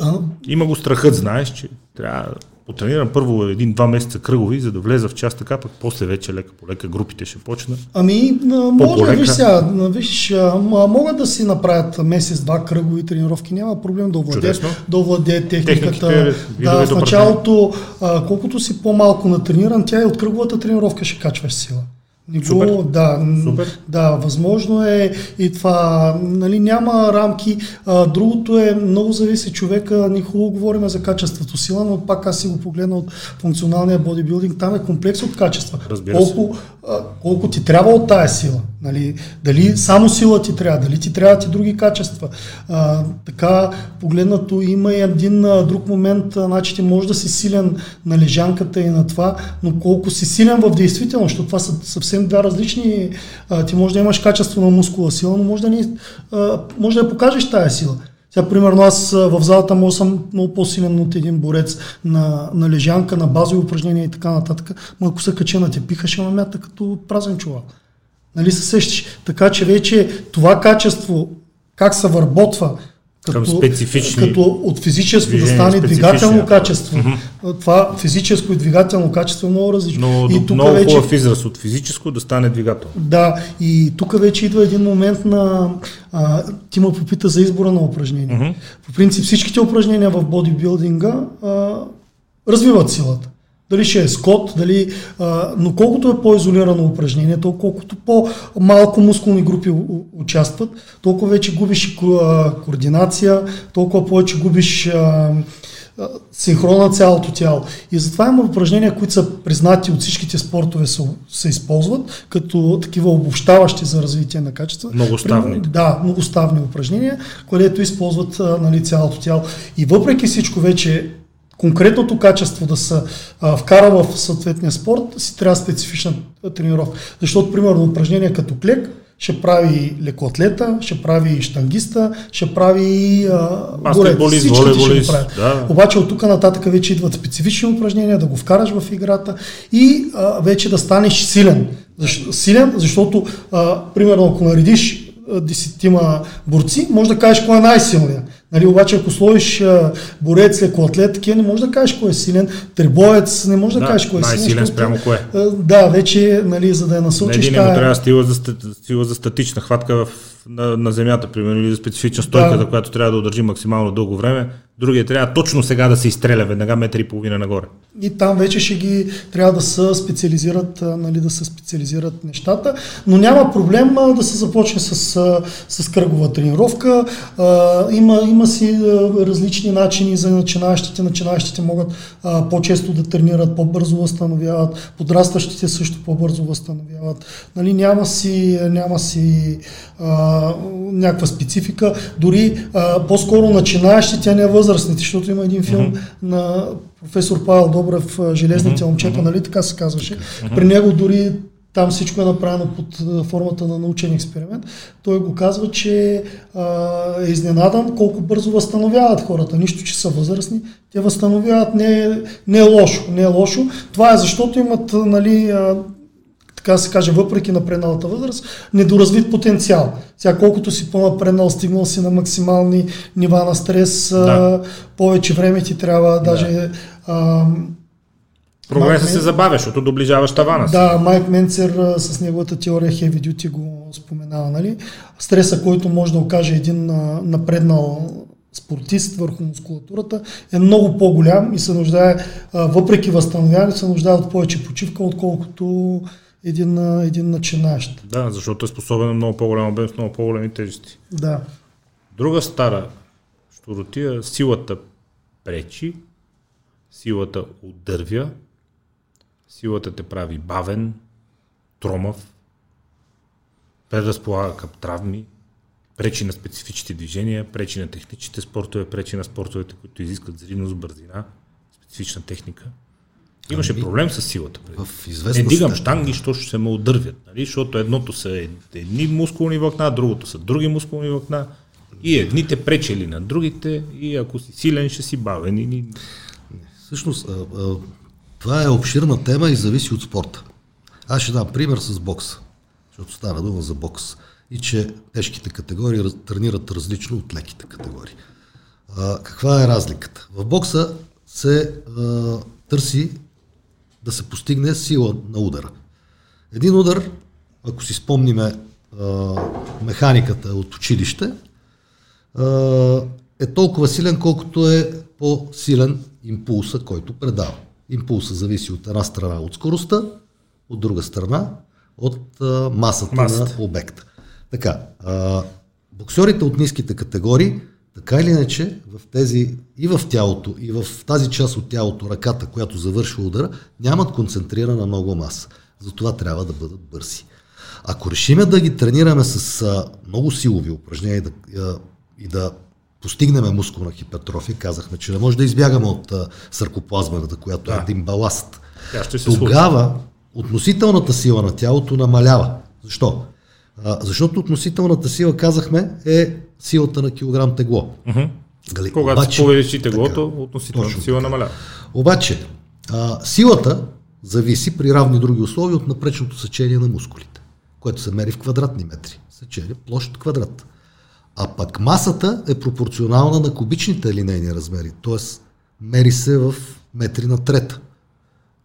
А, Има го страхът, знаеш, че трябва потренирам първо един-два месеца кръгови, за да влеза в част така, пък после вече лека по лека групите ще почнат. Ами, може, виж сега, виж, могат да си направят месец-два кръгови тренировки, няма проблем да овладеят, да овладеят техниката. Техниките, да, в началото, а, колкото си по-малко натрениран, тя и от кръговата тренировка ще качваш сила. Не го- Супер. Да, Супер. да, възможно е и това. Нали, няма рамки. А, другото е, много зависи човека. Ние хубаво говорим за качеството сила, но пак аз си го погледна от функционалния бодибилдинг. Там е комплекс от качества. Разбира колко, а, колко ти трябва от тая сила. Нали, дали само сила ти трябва, дали ти трябват и други качества. А, така погледнато има и един а, друг момент, а, значи ти може да си силен на лежанката и на това, но колко си силен в действителност, защото това са съвсем два различни, а, ти може да имаш качество на мускула сила, но може да, не, а, може да покажеш тая сила. Сега, примерно, аз в залата може да съм много по-силен от един борец на, на лежанка, на базови упражнения и така нататък, но ако се кача на тепиха, ще ме мята като празен чувал. Нали се сещаш? Така че вече това качество, как се върботва, Към като, специфични като от физическо да стане двигателно качество. Това физическо и двигателно качество е много различно. Но и тук много вече, хубав израз от физическо да стане двигател. да, и тук вече идва един момент на... А, ти ме попита за избора на упражнения. Мгм. По принцип всичките упражнения в бодибилдинга а, развиват силата. Дали ще е скот, дали, а, но колкото е по-изолирано упражнението, колкото по-малко мускулни групи участват, толкова вече губиш координация, толкова повече губиш а, а, синхрон на цялото тяло. И затова има упражнения, които са признати от всичките спортове, се, се използват като такива обобщаващи за развитие на качества. Многоставни. Да, многоставни упражнения, където използват нали, цялото тяло. И въпреки всичко вече конкретното качество да се а, вкара в съответния спорт, си трябва специфична тренировка. Защото, примерно, упражнения като клек ще прави лекоатлета, ще прави штангиста, ще прави а. Всичките ще правят. да. Обаче от тук нататък вече идват специфични упражнения, да го вкараш в играта и а, вече да станеш силен. Защо, силен, защото, а, примерно, ако наредиш десетима борци, може да кажеш кой е най-силният. Нали, обаче ако сложиш борец, лекоатлет, такива не може да кажеш кой е силен, трибоец, не може да, Да, кажеш кой е силен. най-силен спрямо кое? Да, вече, нали, за да я На насочиш един му тая- трябва стила за, стила за статична хватка в, на, на земята, примерно, или за специфична стойка, Да. за която трябва да удържи максимално дълго време. Другия трябва точно сега да се изстреля веднага метър и половина нагоре. И там вече ще ги трябва да се специализират, нали, да се специализират нещата, но няма проблем да се започне с, с кръгова тренировка. Има, има си различни начини за начинаещите. Начинаещите могат по-често да тренират, по-бързо възстановяват, подрастващите също по-бързо възстановяват. Нали, няма си, няма си а, някаква специфика. Дори а, по-скоро начинаещите, а не възрастните, защото има един филм на професор Павел Добрев, Железните момчета, нали така се казваше. При него дори там всичко е направено под формата на научен експеримент. Той го казва, че а, е изненадан колко бързо възстановяват хората. Нищо, че са възрастни, те възстановяват. Не, е- не е лошо. Не е лошо. Това е защото имат, нали, така се каже, въпреки напредналата възраст, недоразвит потенциал. Сега колкото си по-напреднал, стигнал си на максимални нива на стрес, Да. а, повече време ти трябва, даже а, Прогресът Майк се забавя, защото доближаваш тавана си. да, Майк Менцер с неговата теория Heavy Duty го споменава, нали? Стреса, който може да окаже един напреднал спортист върху мускулатурата е много по-голям и се нуждае, въпреки възстановяването, се нуждае от повече почивка, отколкото един, един начинаещ. Да, защото е способен на много по-голям обем с много по-големи тежести. Да. Друга стара щуротия, силата пречи, силата удървя, силата те прави бавен, тромав, предразполага към травми, пречи на специфичните движения, пречи на техничните спортове, пречи на спортовете, които изискват зрителност, бързина, специфична техника. Имаше проблем с силата. преди. В Не известна дигам степен- штанги, що ще се ме удървят, нали? защото едното са ед- едни мускулни влакна, другото са други мускулни влакна. И едните пречели на другите, и ако си силен, ще си бавен. И... Всъщност, а, а, това е обширна тема и зависи от спорта. Аз ще дам пример с бокса, защото стана дума за бокс. И че тежките категории тренират различно от леките категории. А, каква е разликата? В бокса се а, търси да се постигне сила на удара. Един удар, ако си спомниме а, механиката от училище, а, е толкова силен, колкото е по-силен импулса, който предава. Импулса зависи от една страна от скоростта, от друга страна от а, масата, масата на обекта. Така, а, боксерите от ниските категории, така или иначе, в тези, и в тялото, и в тази част от тялото, ръката, която завършва удара, нямат концентрирана много маса. Затова трябва да бъдат бързи. Ако решиме да ги тренираме с а, много силови упражнения и да, а, и да постигнем мускулна хипертрофия, казахме, че не може да избягаме от а, саркоплазмената, която е да. е един баласт. Тогава случи. относителната сила на тялото намалява. Защо? А, защото относителната сила, казахме, е силата на килограм тегло. Uh-huh. Дали? Когато Обаче, се повечи теглото, така, относителната сила намалява. Обаче, а, силата зависи при равни други условия от напречното сечение на мускулите, което се мери в квадратни метри. Сечение площ квадрат. А пък масата е пропорционална на кубичните линейни размери, т.е. мери се в метри на трета.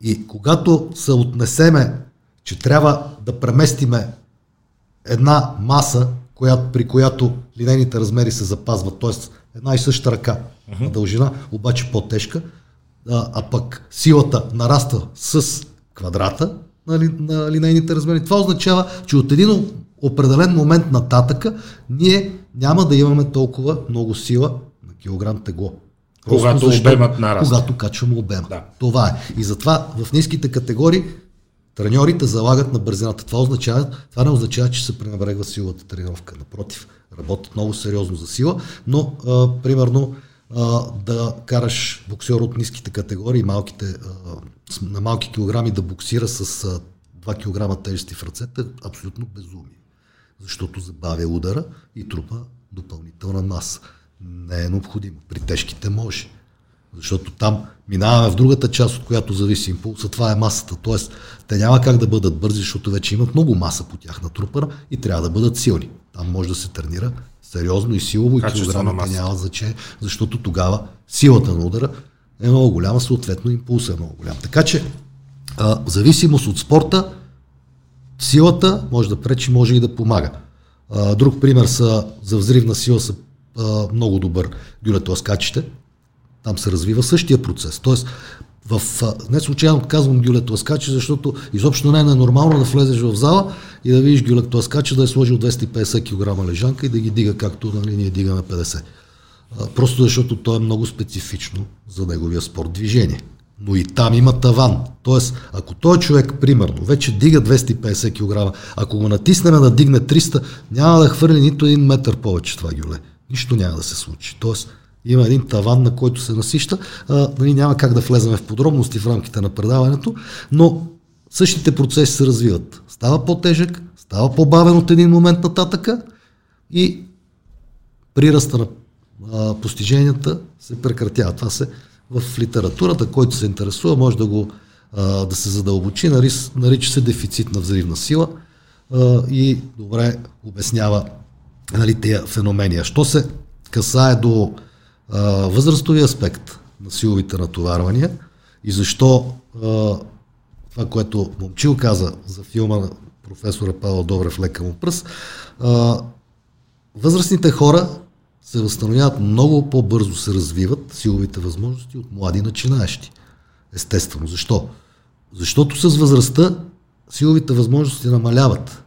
И когато се отнесеме, че трябва да преместиме една маса, която, при която линейните размери се запазват, т.е. една и съща ръка uh-huh. на дължина, обаче по-тежка, а, а пък силата нараства с квадрата на, ли, на линейните размери. Това означава, че от един определен момент нататъка ние няма да имаме толкова много сила на килограм тегло. Когато защо, обемът нараства. Когато качваме обема. Да. Това е. И затова в ниските категории треньорите залагат на бързината. Това, означава, това не означава, че се пренебрегва силата тренировка. Напротив, работят много сериозно за сила, но а, примерно а, да караш боксер от ниските категории, малките, а, на малки килограми да боксира с а, 2 кг тежести в ръцете, абсолютно безумие. Защото забавя удара и трупа допълнителна маса. Не е необходимо. При тежките може. Защото там минаваме в другата част, от която зависи импулса, това е масата. Тоест, те няма как да бъдат бързи, защото вече имат много маса по тях на трупа и трябва да бъдат силни. Там може да се тренира сериозно и силово и килограмите няма значение, защото тогава силата на удара е много голяма, съответно импулсът е много голям. Така че, а, в зависимост от спорта, силата може да пречи, може и да помага. А, друг пример са за взривна сила са а, много добър дюлетоскачите. Там се развива същия процес. Тоест, в, не случайно казвам гюлетоскачи, защото изобщо не е нормално да влезеш в зала и да видиш гюлетоскача да е сложил 250 кг лежанка и да ги дига както нали, ние дигаме 50. А, просто защото то е много специфично за неговия спорт движение. Но и там има таван. Тоест, ако той човек, примерно, вече дига 250 кг, ако го натиснем да дигне 300, няма да хвърли нито един метър повече това гюле. Нищо няма да се случи. Тоест, има един таван, на който се насища. А, нали, няма как да влезем в подробности в рамките на предаването, но същите процеси се развиват. Става по-тежък, става по-бавен от един момент нататъка и прираста на а, постиженията се прекратява. Това се в литературата, който се интересува, може да го а, да се задълбочи, нарича се дефицит на взривна сила а, и добре обяснява нали, тези феномени. Що се касае до а, възрастови аспект на силовите натоварвания и защо а, това, което Момчил каза за филма на професора Павел Добрев Лека му пръст, а, възрастните хора се възстановяват много по-бързо, се развиват силовите възможности от млади начинаещи. Естествено. Защо? Защото с възрастта силовите възможности намаляват.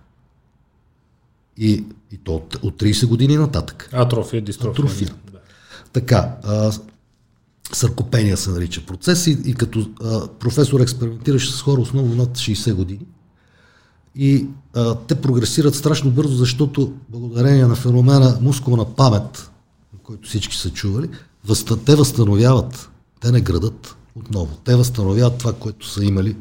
И, и то от, от 30 години нататък. Атрофия, дистрофия. Атрофия. Така, а, саркопения се нарича процес и, и като а, професор експериментираше с хора основно над 60 години и а, те прогресират страшно бързо, защото благодарение на феномена мускулна памет, който всички са чували, възста, те възстановяват, те не градат отново. Те възстановяват това, което са имали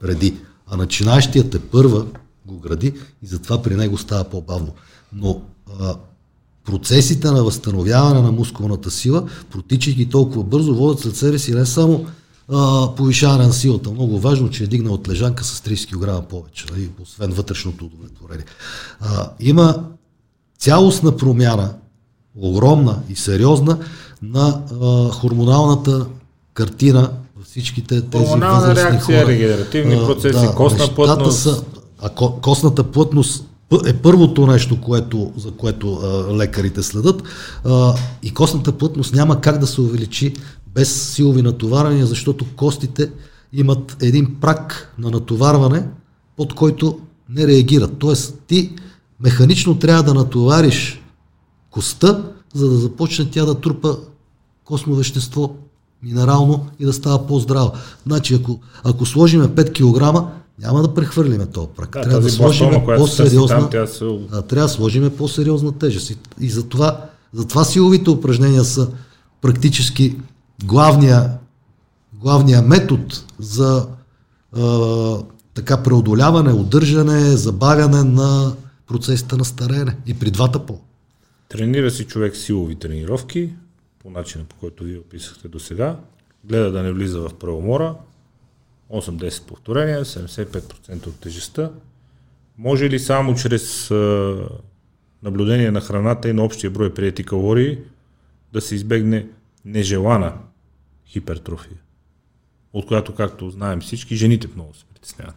преди. А начинаещият е първа го гради и затова при него става по-бавно. Но а, процесите на възстановяване на мускулната сила, протичайки толкова бързо, водят след себе си не само а, повишаване на силата. Много важно, че е дигнал от лежанка с 30 кг повече, нали, освен вътрешното удовлетворение. А, има цялостна промяна, огромна и сериозна на а, хормоналната картина във всичките тези Хормонална възрастни реакция, хора. регенеративни А, процеси, костна плътност. Са, а ко- костната плътност е първото нещо, което, за което а, лекарите следят. А, и костната плътност няма как да се увеличи без силови натоварвания, защото костите имат един прак на натоварване, под който не реагират. Тоест ти механично трябва да натовариш коста, за да започне тя да трупа костно вещество, минерално и да става по-здрава. Значи, ако, ако сложиме 5 кг, няма да прехвърлиме този прак. Да, трябва да сложим по-сериозна, там, се... да, трябва да сложим по-сериозна тежест. И, и затова, затова силовите упражнения са практически главния, главния метод за а, така преодоляване, удържане, забавяне на процесите на стареене. И при двата по. Тренира си човек силови тренировки, по начина по който вие описахте до сега, гледа да не влиза в преумора, 8-10 повторения, 75% от тежестта. Може ли само чрез а, наблюдение на храната и на общия брой прияти калории да се избегне нежелана хипертрофия, от която, както знаем всички, жените много се притесняват.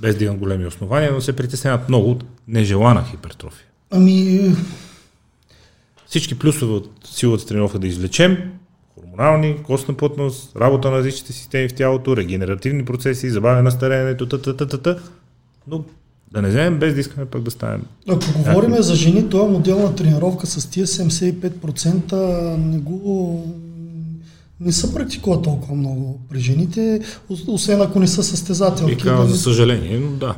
Без да имам големи основания, но се притесняват много от нежелана хипертрофия. Ами, Всички плюсове от силата тренировка да извлечем, хормонални, костна плътност, работа на различните системи в тялото, регенеративни процеси, забавяне на стареенето, т, т, т, т, т. но да не вземем без да искаме пък да станем. ако говорим за жени, този модел на тренировка с тия 75% не го не се практикува толкова много при жените, ос- освен ако не са състезателки. Бих казал, да за не- съжаление, но да.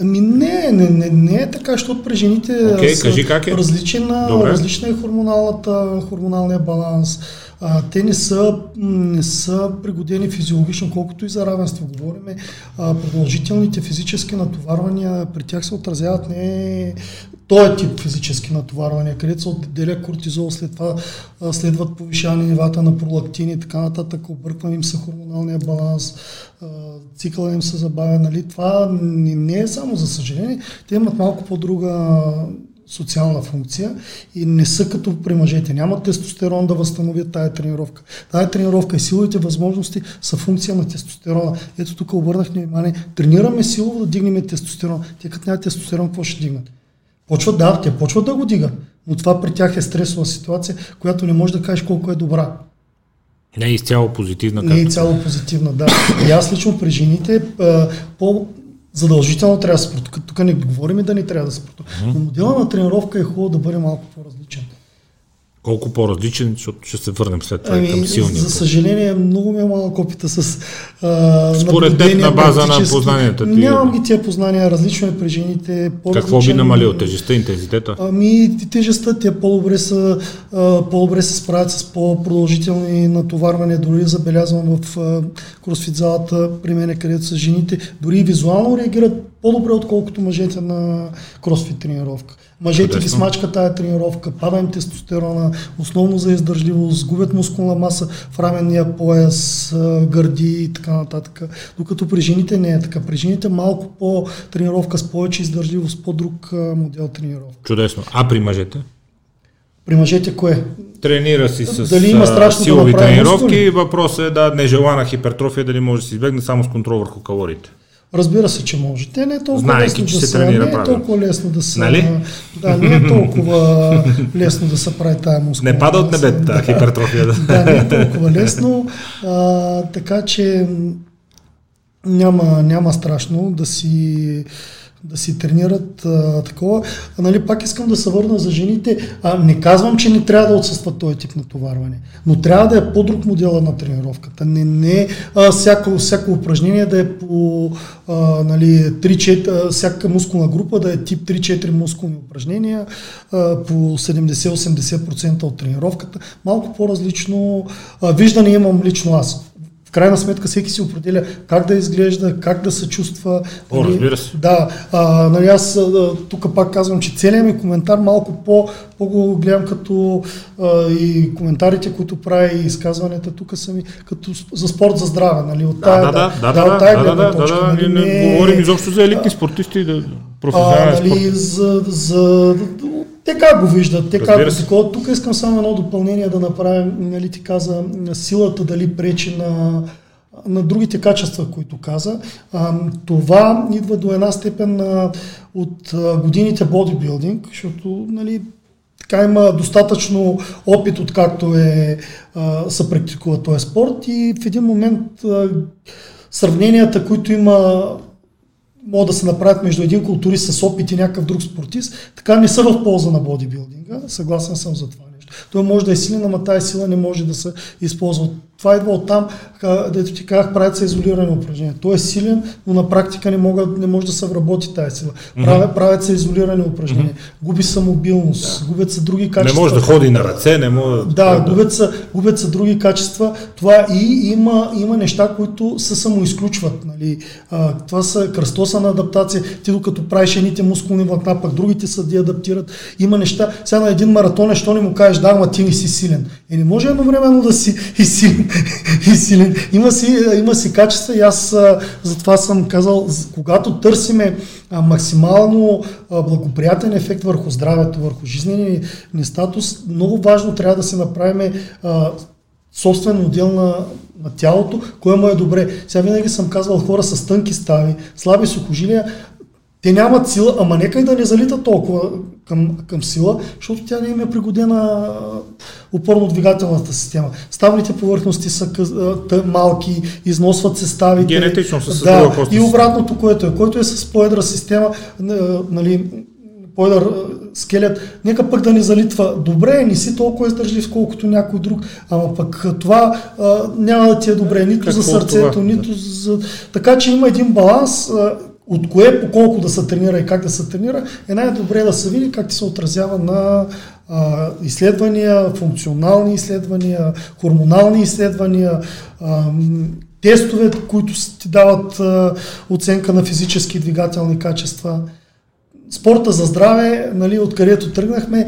Ами не, не, не, не е така, защото при жените Окей, са кажи как е. различна, Добре. различна е хормоналната, хормоналния баланс. А, те не са, не са пригодени физиологично, колкото и за равенство говориме. А, продължителните физически натоварвания при тях се отразяват не този тип физически натоварвания, където се отделя кортизол, след това следват повишаване нивата на пролактини и така нататък, объркване им се хормоналния баланс, цикъла им се забавя. Нали? Това не, е само за съжаление, те имат малко по-друга социална функция и не са като при мъжете. Нямат тестостерон да възстановят тая тренировка. Тая тренировка и силовите възможности са функция на тестостерона. Ето тук обърнахме внимание. Тренираме силово да дигнем тестостерон. Те като нямат тестостерон, какво ще дигнат? Почват да, те почват да го дигат. Но това при тях е стресова ситуация, която не можеш да кажеш колко е добра. Не е изцяло позитивна. Не е както- цяло позитивна, да. И аз лично при жените по задължително трябва да спорт. Тук не говорим да не трябва да спорт. Но модела на тренировка е хубаво да бъде малко по-различен. Колко по-различен, защото ще се върнем след това Ами, към силния. за съжаление, много ми е малък опита с а, Според теб, на база на познанията ти- Нямам ги тия познания, различно е при жените. Какво би по-различен- намалил? Тежестта, интензитета? Ами, тежестта, те по-добре, са, по-добре се справят с по-продължителни натоварвания. Дори забелязвам в а, кросфит залата, при мен, където са жените, дори визуално реагират по-добре, отколкото мъжете на кросфит тренировка. Мъжете ги смачкат тая тренировка, пада им тестостерона, основно за издържливост, губят мускулна маса в раменния пояс, гърди и така нататък. Докато при жените не е така. При жените малко по тренировка с повече издържливост, по-друг модел тренировка. Чудесно. А при мъжете? При мъжете кое? Тренира си с Дали има страшно да силови направи тренировки. Въпросът е да нежелана хипертрофия дали може да се избегне само с контрол върху калориите. Разбира се, че може. Те не е толкова Знаейки, лесно че да се са, тренира не е правилно. толкова лесно да се, Нали? да, не е толкова лесно да се прави тая мускулна Не пада от небето тази хипертрофия. Да. Да, не е толкова лесно. А, така че няма, няма страшно да си да си тренират а, такова. А, нали, пак искам да се върна за жените. А, не казвам, че не трябва да отсъства този тип натоварване, но трябва да е по-друг модела на тренировката. Не, не а, всяко, всяко упражнение да е по а, нали, 3-4, а, всяка мускулна група да е тип 3-4 мускулни упражнения а, по 70-80% от тренировката. Малко по-различно а, виждане имам лично аз. В крайна сметка всеки си определя как да изглежда, как да се чувства. О, разбира се. Да, а, нали аз тук пак казвам, че целият ми коментар малко по, по го гледам като а, и коментарите, които правя и изказванията тук са ми като за спорт за здраве, нали? От Да, тая, да, да, да, от да, тая да, да, гледна да, точка, да, нали? не Не- говорим изобщо за елитни спортисти, да а, професионален нали, спорт. за, за те как го виждат, те как го такова. Тук искам само едно допълнение да направим, нали ти каза, силата дали пречи на, на другите качества, които каза. А, това идва до една степен а, от а, годините бодибилдинг, защото нали, така има достатъчно опит, откакто е, а, се практикува този спорт и в един момент а, сравненията, които има могат да се направят между един културист с опит и някакъв друг спортист, така не са в полза на бодибилдинга. Съгласен съм за това нещо. Той може да е силен, ама тази сила не може да се използва. Това идва от там, дето ти казах, правят се изолирани упражнения. Той е силен, но на практика не, мога, не може да се вработи тази сила. Правят, правят се изолирани упражнения. Губи се мобилност, губят се други Не качества. може да ходи на ръце, не може Да, губят се, губят се други качества. Това и има, има неща, които се самоизключват. Нали. А, това са кръстосана адаптация. Ти докато правиш едните мускулни влакна, пък другите се деадаптират. Има неща. Сега на един маратон, що не му кажеш, да, ама ти не си силен. И не може едновременно да си и силен. и силен. Има, си, има си качества и аз затова съм казал, когато търсиме максимално благоприятен ефект върху здравето, върху жизнения ни статус, много важно трябва да се направим а, собствен модел на, на тялото, кое му е добре. Сега винаги съм казвал хора с тънки стави, слаби сухожилия, те нямат сила, ама нека и да не залитат толкова към, към сила, защото тя не им е пригодена опорно-двигателната система. Ставните повърхности са къс, тъ, малки, износват се ставите. Генетично се да, И обратното, което е, който е с поедра система, нали, поедър скелет, нека пък да не залитва. Добре, не си толкова издържлив, колкото някой друг, ама пък това а, няма да ти е добре, нито Какво за сърцето, това? нито за... Така че има един баланс, а, от кое по колко да се тренира и как да се тренира, е най-добре да се види как ти се отразява на а, изследвания, функционални изследвания, хормонални изследвания, а, тестове, които ти дават а, оценка на физически и двигателни качества. Спорта за здраве, нали, откъдето тръгнахме,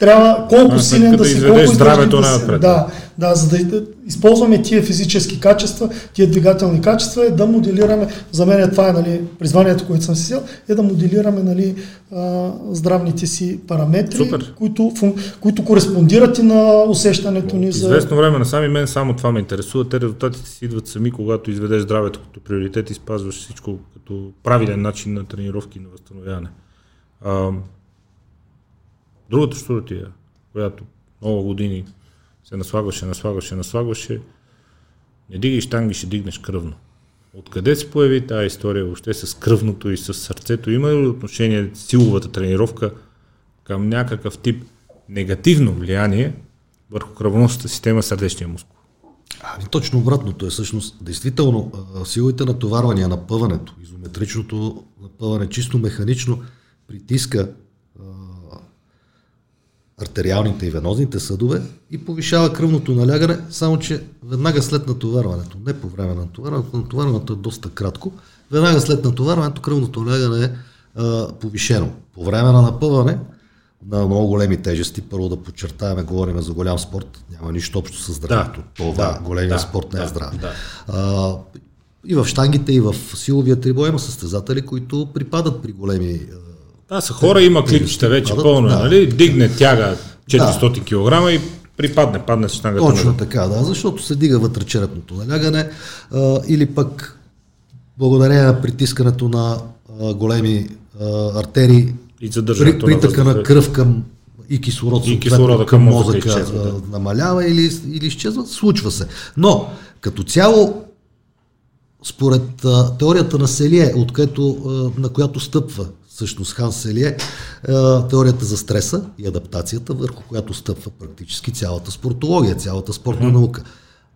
трябва колко А, силен да да си, изведеш колко здравето да си. Да, да, за да да използваме тия физически качества, тия двигателни качества, е да моделираме, за мен това е нали, призванието, което съм си взел, е да моделираме нали, а, здравните си параметри, Супер. които, фун, които кореспондират и на усещането ни за... Известно време на сами мен само това ме интересува. Те резултатите си идват сами, когато изведеш здравето като приоритет и спазваш всичко като правилен начин на тренировки и на възстановяване. А, другата щуротия, която много години се наслагваше, наслагваше, наслагваше, не дигай штанги, ще дигнеш кръвно. Откъде се появи тази история въобще с кръвното и с сърцето? Има ли отношение силовата тренировка към някакъв тип негативно влияние върху кръвоносната система, сърдечния мускул? Ами точно обратното е всъщност. Действително, а, силовите натоварвания, напъването, изометричното напъване, чисто механично притиска артериалните и венозните съдове и повишава кръвното налягане, само че веднага след натоварването, не по време на натоварването, натоварването е доста кратко, веднага след натоварването кръвното налягане е а, повишено. По време на напъване на много големи тежести, първо да подчертаваме, говорим за голям спорт, няма нищо общо с здравето. Да, Това, да, големия да, спорт не е да, здрав. да. А, и в штангите, и в силовия трибой има състезатели, които припадат при големи а, Да, са хора, има клипчета вече падат, пълно, е, да. нали? Дигне тяга 400 кг и припадне, падне с штангата. Точно така, да, защото се дига вътречерепното налягане а, или пък благодарение на притискането на а, големи а, артерии, И при, притъка на кръв към и кислород, И кислорода към мозъка изчезва, да. намалява или, или изчезва, случва се. Но като цяло според а, теорията на Селие, от което, а, на която стъпва всъщност Хан Селие, а, теорията за стреса и адаптацията, върху която стъпва практически цялата спортология, цялата спортна mm-hmm. наука.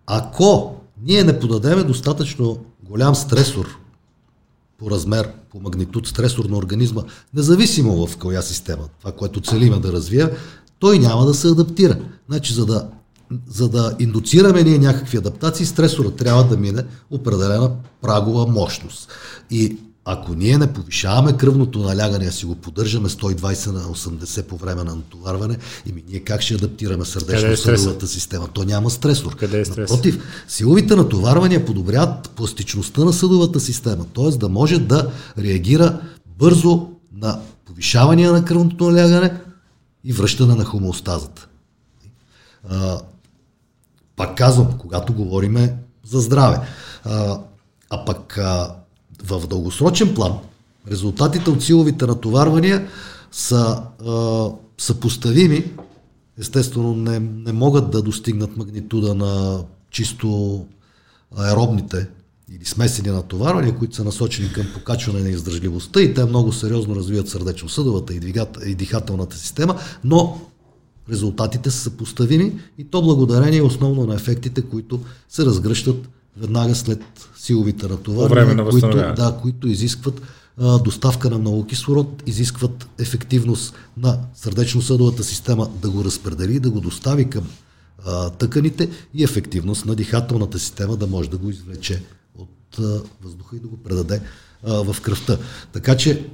Ако ние не подадеме достатъчно голям стресор по размер, по магнитуд стресор на организма, независимо в коя система, това, което целиме да развие, той няма да се адаптира. Значи, за да, за да индуцираме ние някакви адаптации, стресорът трябва да мине определена прагова мощност. И ако ние не повишаваме кръвното налягане, а си го поддържаме 120 на 80 по време на натоварване, ими ние как ще адаптираме е сърдечно-съдовата стресът? система? То няма стресор. Къде е стрес? Напротив, силовите натоварвания подобряват пластичността на съдовата система, т.е. да може да реагира бързо на повишавания на кръвното налягане и връщане на хомеостазата. Пак казвам, когато говориме за здраве. А, а пък а, в дългосрочен план резултатите от силовите натоварвания са а, съпоставими. Естествено, не, не могат да достигнат магнитуда на чисто аеробните или смесени натоварвания, които са насочени към покачване на издържливостта и те много сериозно развиват сърдечно-съдовата и, и дихателната система, но резултатите са съпоставими и то благодарение основно на ефектите, които се разгръщат веднага след силовите натоварвания, които, да, които изискват а, доставка на много кислород, изискват ефективност на сърдечно-съдовата система да го разпредели, да го достави към а, тъканите и ефективност на дихателната система да може да го извлече от а, въздуха и да го предаде а, в кръвта. Така че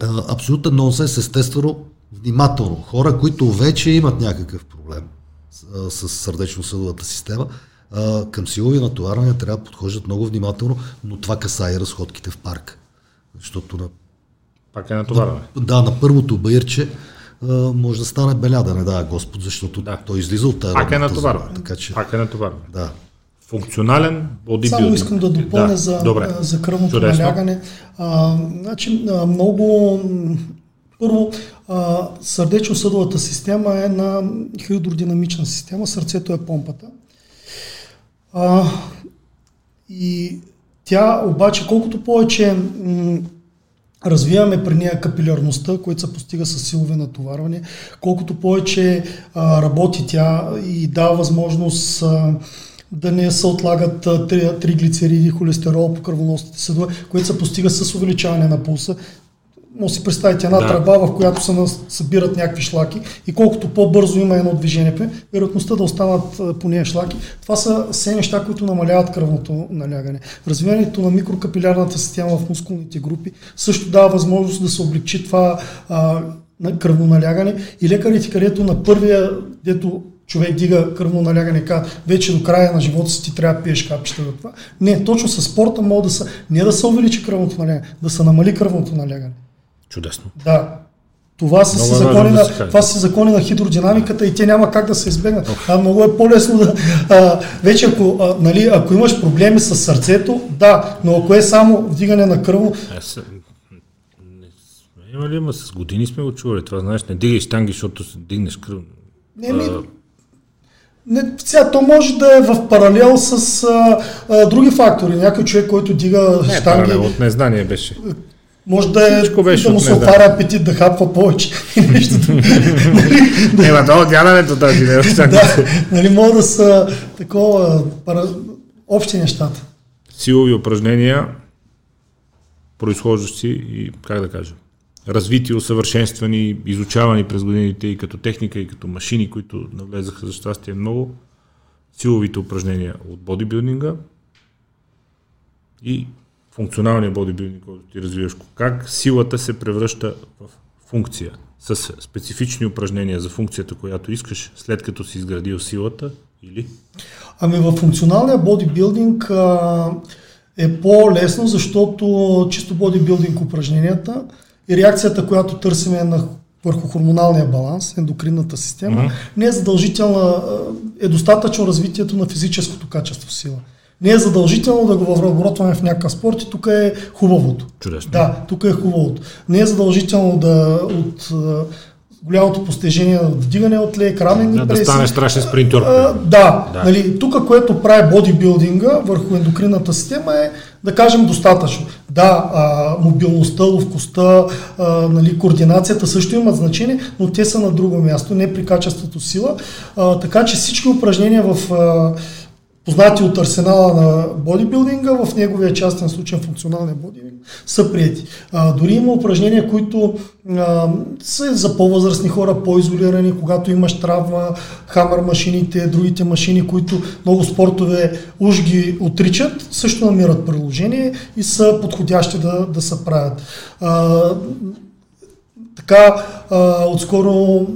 а, абсолютен нонсенс, естествено, внимателно. Хора, които вече имат някакъв проблем с, с сърдечно-съдовата система, а, към силови натоварвания трябва да подхождат много внимателно, но това касае разходките в парк. Защото на... Пак е натоварване. На, да, на първото баирче може да стане беля, да не дава Господ, защото да. той излиза от тази Пак е натоварване. Така, че... Пак е натоварване. Да. Функционален бодибилдинг. Само искам да допълня да. за, Добре. за кръвното Чудесно. налягане. А, значи, много първо, сърдечно-съдовата система е на хидродинамична система, сърцето е помпата. А, и тя обаче, колкото повече м- развиваме при нея капилярността, която се постига с силови натоварване, колкото повече а, работи тя и дава възможност а, да не се отлагат триглицериди, холестерол по кръвоносните съдове, което се постига с увеличаване на пулса може си представите една да. тръба, в която се събират някакви шлаки и колкото по-бързо има едно движение, вероятността да останат по нея шлаки, това са все неща, които намаляват кръвното налягане. Развиването на микрокапилярната система в мускулните групи също дава възможност да се облегчи това а, на кръвно налягане и лекарите, където на първия, дето човек дига кръвно налягане, казва, вече до края на живота си ти трябва да пиеш капчета за това. Не, точно с спорта мога да се, не да се увеличи кръвното налягане, да се намали кръвното налягане. Чудесно. Да. Това са, си закони, на, това са закони на хидродинамиката и те няма как да се избегнат. А, много е по-лесно да... А, вече ако, а, нали, ако имаш проблеми с сърцето, да, но ако е само вдигане на кръво... Има ли, има с години сме го чували. Това знаеш, не дигай штанги, защото дигнеш кръв. Не, ми, не, сега, то може да е в паралел с а, а, други фактори. Някой човек, който дига не, штанги... Паралел, от незнание беше. Може да, е, беше да му се отваря апетит да хапва повече и нещо. Ема то дядането тази не Да, нали мога да са такова пара, общи нещата. Силови упражнения, произхождащи и, как да кажа, развити, усъвършенствани, изучавани през годините и като техника, и като машини, които навлезаха за щастие много, силовите упражнения от бодибилдинга и функционалния бодибилдинг, който ти развиваш, как силата се превръща в функция с специфични упражнения за функцията, която искаш, след като си изградил силата или? Ами в функционалния бодибилдинг а, е по-лесно, защото чисто бодибилдинг упражненията и реакцията, която търсим е на върху хормоналния баланс, ендокринната система, mm-hmm. не е задължителна, е достатъчно развитието на физическото качество сила. Не е задължително да го оборотваме в някакъв спорт и тук е хубавото. Чудесно. Да, тук е хубавото. Не е задължително да от голямото постижение на вдигане от лек, рамени да, преси. Да стане страшен спринтер. да, да. Нали, тук, което прави бодибилдинга върху ендокринната система е, да кажем, достатъчно. Да, а, мобилността, ловкостта, а, нали, координацията също имат значение, но те са на друго място, не при качеството сила. А, така че всички упражнения в а, познати от арсенала на бодибилдинга, в неговия частен случай функционалния бодибилдинг, са прияти. Дори има упражнения, които а, са за по-възрастни хора, по-изолирани, когато имаш травма, хамър машините, другите машини, които много спортове уж ги отричат, също намират приложение и са подходящи да, да се правят. А, така, а, отскоро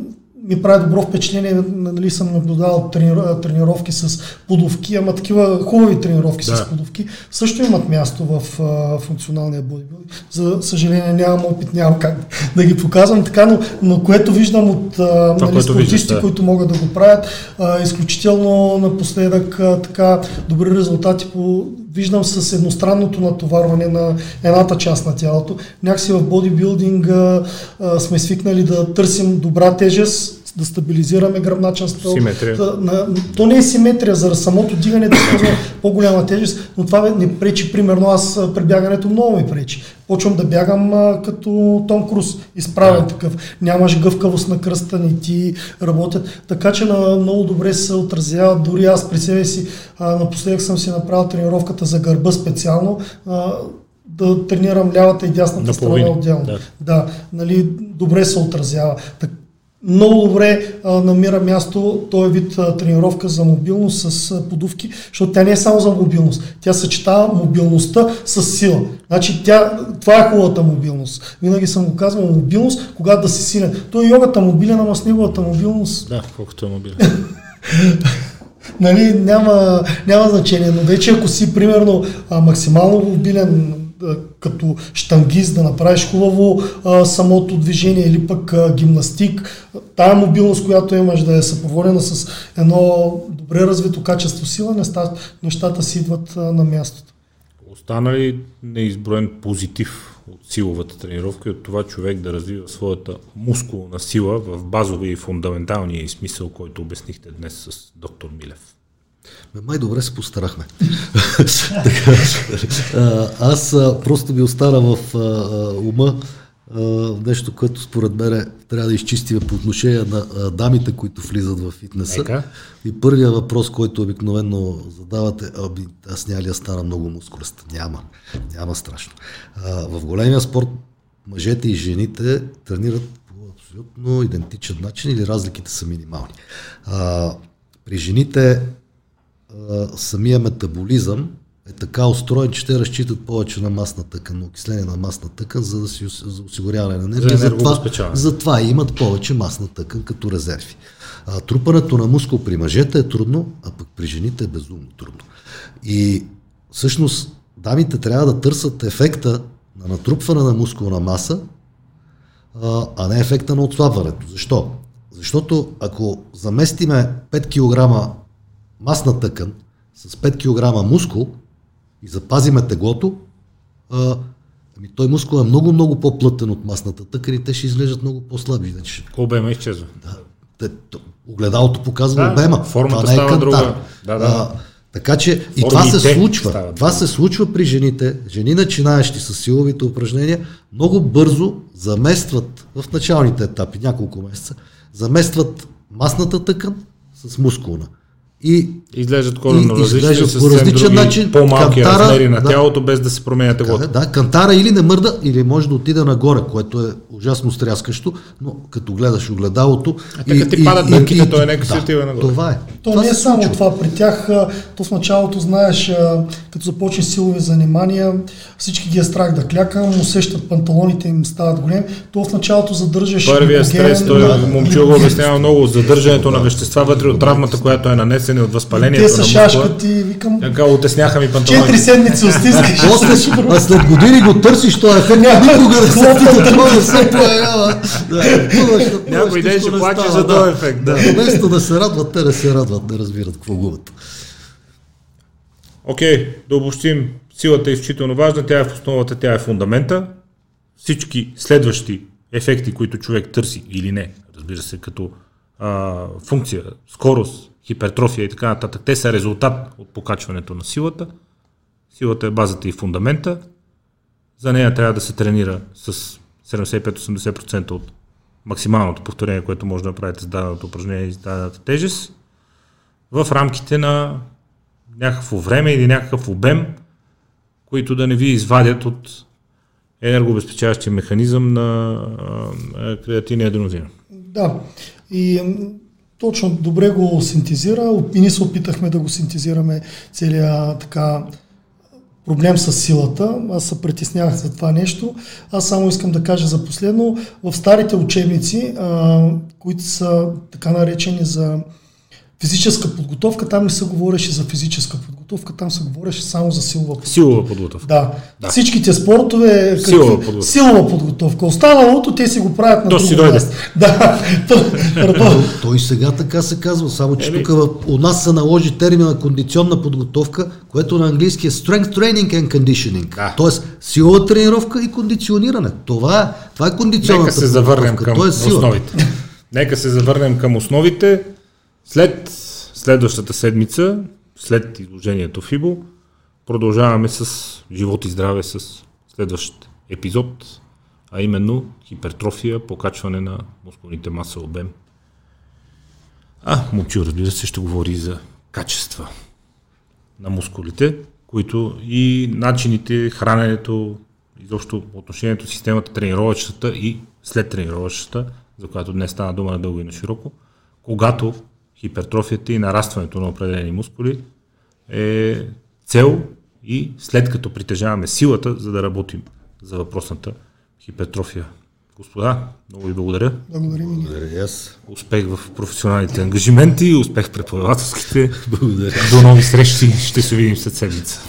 ми прави добро впечатление, нали съм наблюдавал тренировки с подовки, ама такива хубави тренировки да. с подовки също имат място в а, функционалния бодибилдинг. За съжаление нямам опит, нямам как да ги показвам така, но, но което виждам от а, нали, спортисти, да. които могат да го правят, а, изключително напоследък а, така добри резултати по виждам с едностранното натоварване на едната част на тялото. Някакси в бодибилдинга сме свикнали да търсим добра тежест, да стабилизираме гръбначен стъл. Симетрия. Да, на, то не е симетрия, за самото дигане да използва по-голяма тежест, но това не пречи, примерно аз при бягането много ми пречи. Почвам да бягам а, като Том Круз, изправен да. такъв. Нямаш гъвкавост на кръста, ни ти работят. Така че на, много добре се отразява. Дори аз при себе си, а, напоследък съм си направил тренировката за гърба специално. А, да тренирам лявата и дясната страна отделно. Да. да, нали, добре се отразява. Так, много добре а, намира място този вид а, тренировка за мобилност с а, подувки, защото тя не е само за мобилност. Тя съчетава мобилността с сила. Значи тя, това е хубавата мобилност. Винаги съм го казвал мобилност, когато да си силен. Той йогата мобилен, ама с неговата мобилност... Да, колкото е мобилен. нали, няма, няма значение, но вече ако си примерно а, максимално мобилен, като штангист да направиш хубаво а, самото движение или пък а, гимнастик. Тая мобилност, която имаш да е съпроводена с едно добре развито качество сила, нещата, си идват а, на мястото. Остана ли неизброен позитив от силовата тренировка и от това човек да развива своята мускулна сила в базови и фундаменталния смисъл, който обяснихте днес с доктор Милев? Май добре се постарахме. аз просто ми остана в ума нещо, което според мен трябва да изчистим по отношение на дамите, които влизат в фитнеса. И първият въпрос, който обикновено задавате, аби, аз няма ли да стана много мускулест? Няма. Няма страшно. в големия спорт мъжете и жените тренират по абсолютно идентичен начин или разликите са минимални. при жените самия метаболизъм е така устроен, че те разчитат повече на масна тъкан, на окисление на масна тъкан, за да си за осигуряване на енергия. За затова, затова имат повече масна тъкан като резерви. А, трупането на мускул при мъжете е трудно, а пък при жените е безумно трудно. И всъщност дамите трябва да търсят ефекта на натрупване на мускулна маса, а, не ефекта на отслабването. Защо? Защото ако заместиме 5 кг масна тъкан с 5 кг мускул и запазиме теглото, а, ами той мускул е много, много по-плътен от масната тъкан и те ще изглеждат много по-слаби. Значи, обема изчезва. Да. Те, то, огледалото показва да, обема. Формата това не е става кантар. друга. Да, да. А, така че Формите и това се случва. Стават. Това се случва при жените. Жени, начинаещи с силовите упражнения, много бързо заместват в началните етапи, няколко месеца, заместват масната тъкан с мускулна и изглеждат коренно различни, по различен начин. По-малки кантара, размери на да, тялото, без да се променя теглото. Да, кантара или не мърда, или може да отиде нагоре, което е ужасно стряскащо, но като гледаш огледалото... А те като ти падат дънките, той е нека си отива нагоре. Това е. То това не е само това. При тях, то в началото знаеш, като започне силови занимания, всички ги е страх да клякам, усещат панталоните им стават големи. То в началото задържаш... Първия стрес, той да, момчил го обяснява много, задържането на вещества вътре от травмата, която е нанесена от възпалението. Те са шашкат и викам. Така, отесняха ми панталони. Четири седмици остискаш. а след години го търсиш, той ефект никога да се опита, това не се появява. Някой ден ще плаче за този ефект. Да. Вместо да се радват, те не се радват, не разбират какво губят. Окей, да обобщим. Силата е изключително важна, тя е в основата, тя е фундамента. Всички следващи ефекти, които човек търси или не, разбира се, като а, функция, скорост, хипертрофия и така нататък, те са резултат от покачването на силата. Силата е базата и фундамента. За нея трябва да се тренира с 75-80% от максималното повторение, което може да направите с даденото упражнение и с дадената тежест, в рамките на някакво време или някакъв обем, които да не ви извадят от енергообезпечаващия механизъм на креатиния аденозина. Да. И точно добре го синтезира и ние се опитахме да го синтезираме целия така проблем с силата. Аз се притеснявах за това нещо. Аз само искам да кажа за последно. В старите учебници, а, които са така наречени за физическа подготовка, там не се говореше за физическа подготовка, там се говореше само за силова подготовка. Силова подготовка. Да. да. Всичките спортове силова подготовка. Силова подготовка. Останалото те си го правят на То си дойде. Да. Той сега така се казва, само че тук у нас се наложи термина кондиционна подготовка, което на английски е strength training and conditioning. Да. Тоест силова тренировка и кондициониране. Това е, това е кондиционната Нека се завърнем към е основите. Нека се завърнем към основите. След следващата седмица, след изложението в ИБО, продължаваме с живот и здраве с следващ епизод, а именно хипертрофия, покачване на мускулните маса обем. А, момчил, разбира се, ще говори за качества на мускулите, които и начините, храненето, изобщо отношението системата тренировъчната и след тренировъчната, за която днес стана дума на дълго и на широко, когато хипертрофията и нарастването на определени мускули е цел и след като притежаваме силата, за да работим за въпросната хипертрофия. Господа, много ви благодаря. Благодаря ми. Благодаря аз. Успех в професионалните ангажименти, успех в преподавателските. Благодаря. До нови срещи. Ще се видим след седмица.